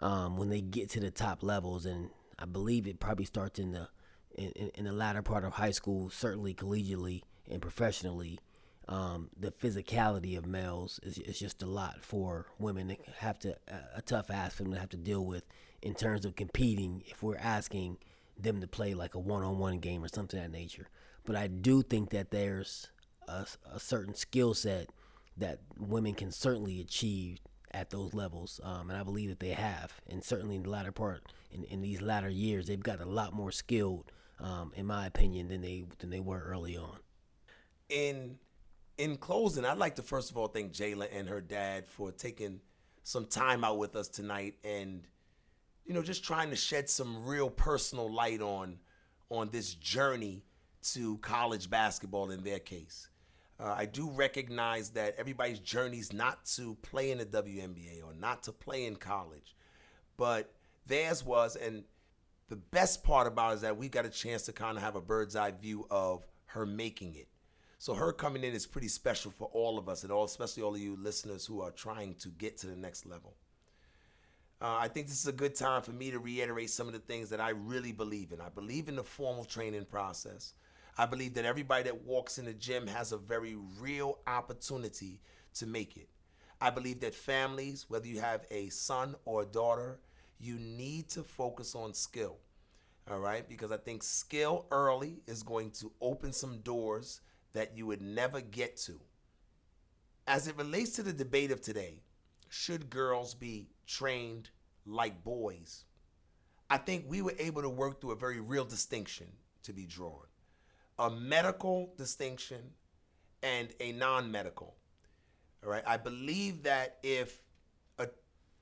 um, when they get to the top levels, and I believe it probably starts in the in, in, in the latter part of high school, certainly collegiately and professionally, um, the physicality of males is, is just a lot for women to have to a tough ask for them to have to deal with in terms of competing. If we're asking them to play like a one-on-one game or something of that nature, but I do think that there's a, a certain skill set that women can certainly achieve at those levels, um, and I believe that they have, and certainly in the latter part, in, in these latter years, they've got a lot more skilled, um, in my opinion, than they than they were early on. In in closing, I'd like to first of all thank Jayla and her dad for taking some time out with us tonight, and you know, just trying to shed some real personal light on on this journey to college basketball in their case. Uh, I do recognize that everybody's journey is not to play in the WNBA or not to play in college, but theirs was. And the best part about it is that we got a chance to kind of have a bird's eye view of her making it. So her coming in is pretty special for all of us, and all, especially all of you listeners who are trying to get to the next level. Uh, I think this is a good time for me to reiterate some of the things that I really believe in. I believe in the formal training process. I believe that everybody that walks in the gym has a very real opportunity to make it. I believe that families, whether you have a son or a daughter, you need to focus on skill. All right? Because I think skill early is going to open some doors that you would never get to. As it relates to the debate of today, should girls be trained like boys? I think we were able to work through a very real distinction to be drawn a medical distinction and a non-medical. All right. I believe that if a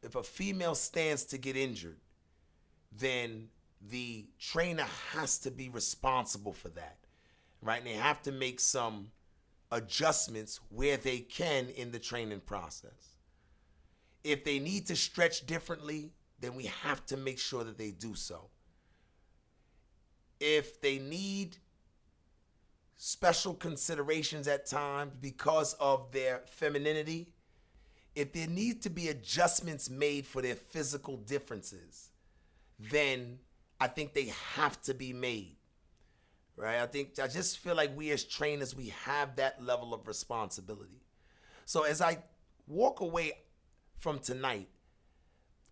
if a female stands to get injured, then the trainer has to be responsible for that. Right? And they have to make some adjustments where they can in the training process. If they need to stretch differently, then we have to make sure that they do so. If they need special considerations at times because of their femininity, if there need to be adjustments made for their physical differences, then I think they have to be made. Right? I think I just feel like we as trainers we have that level of responsibility. So as I walk away from tonight,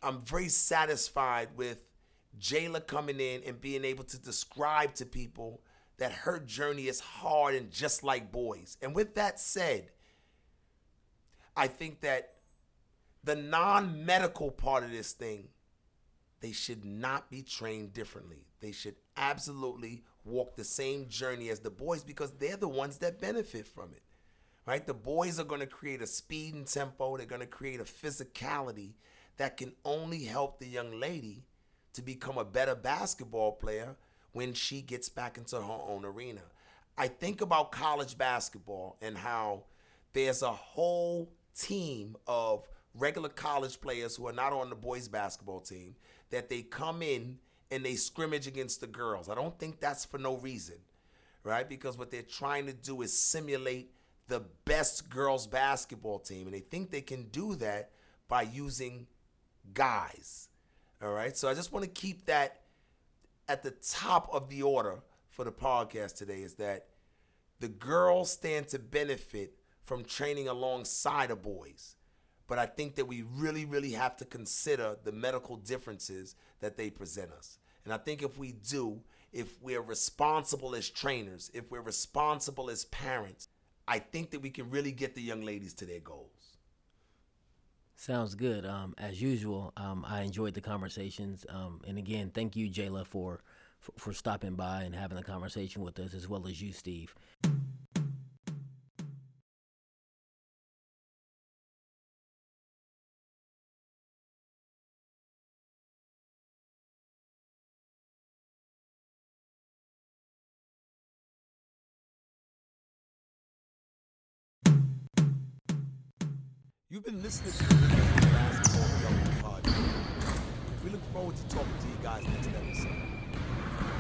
I'm very satisfied with Jayla coming in and being able to describe to people that her journey is hard and just like boys. And with that said, I think that the non medical part of this thing, they should not be trained differently. They should absolutely walk the same journey as the boys because they're the ones that benefit from it. Right? The boys are going to create a speed and tempo, they're going to create a physicality that can only help the young lady to become a better basketball player when she gets back into her own arena. I think about college basketball and how there's a whole team of regular college players who are not on the boys basketball team that they come in and they scrimmage against the girls. I don't think that's for no reason, right? Because what they're trying to do is simulate the best girls basketball team and they think they can do that by using guys. All right? So I just want to keep that at the top of the order for the podcast today is that the girls stand to benefit from training alongside the boys. But I think that we really, really have to consider the medical differences that they present us. And I think if we do, if we're responsible as trainers, if we're responsible as parents, I think that we can really get the young ladies to their goals. Sounds good. Um, as usual, um, I enjoyed the conversations. Um, and again, thank you, Jayla, for, for, for stopping by and having a conversation with us, as well as you, Steve. You've been listening to the last basketball podcast. We look forward to talking to you guys next episode.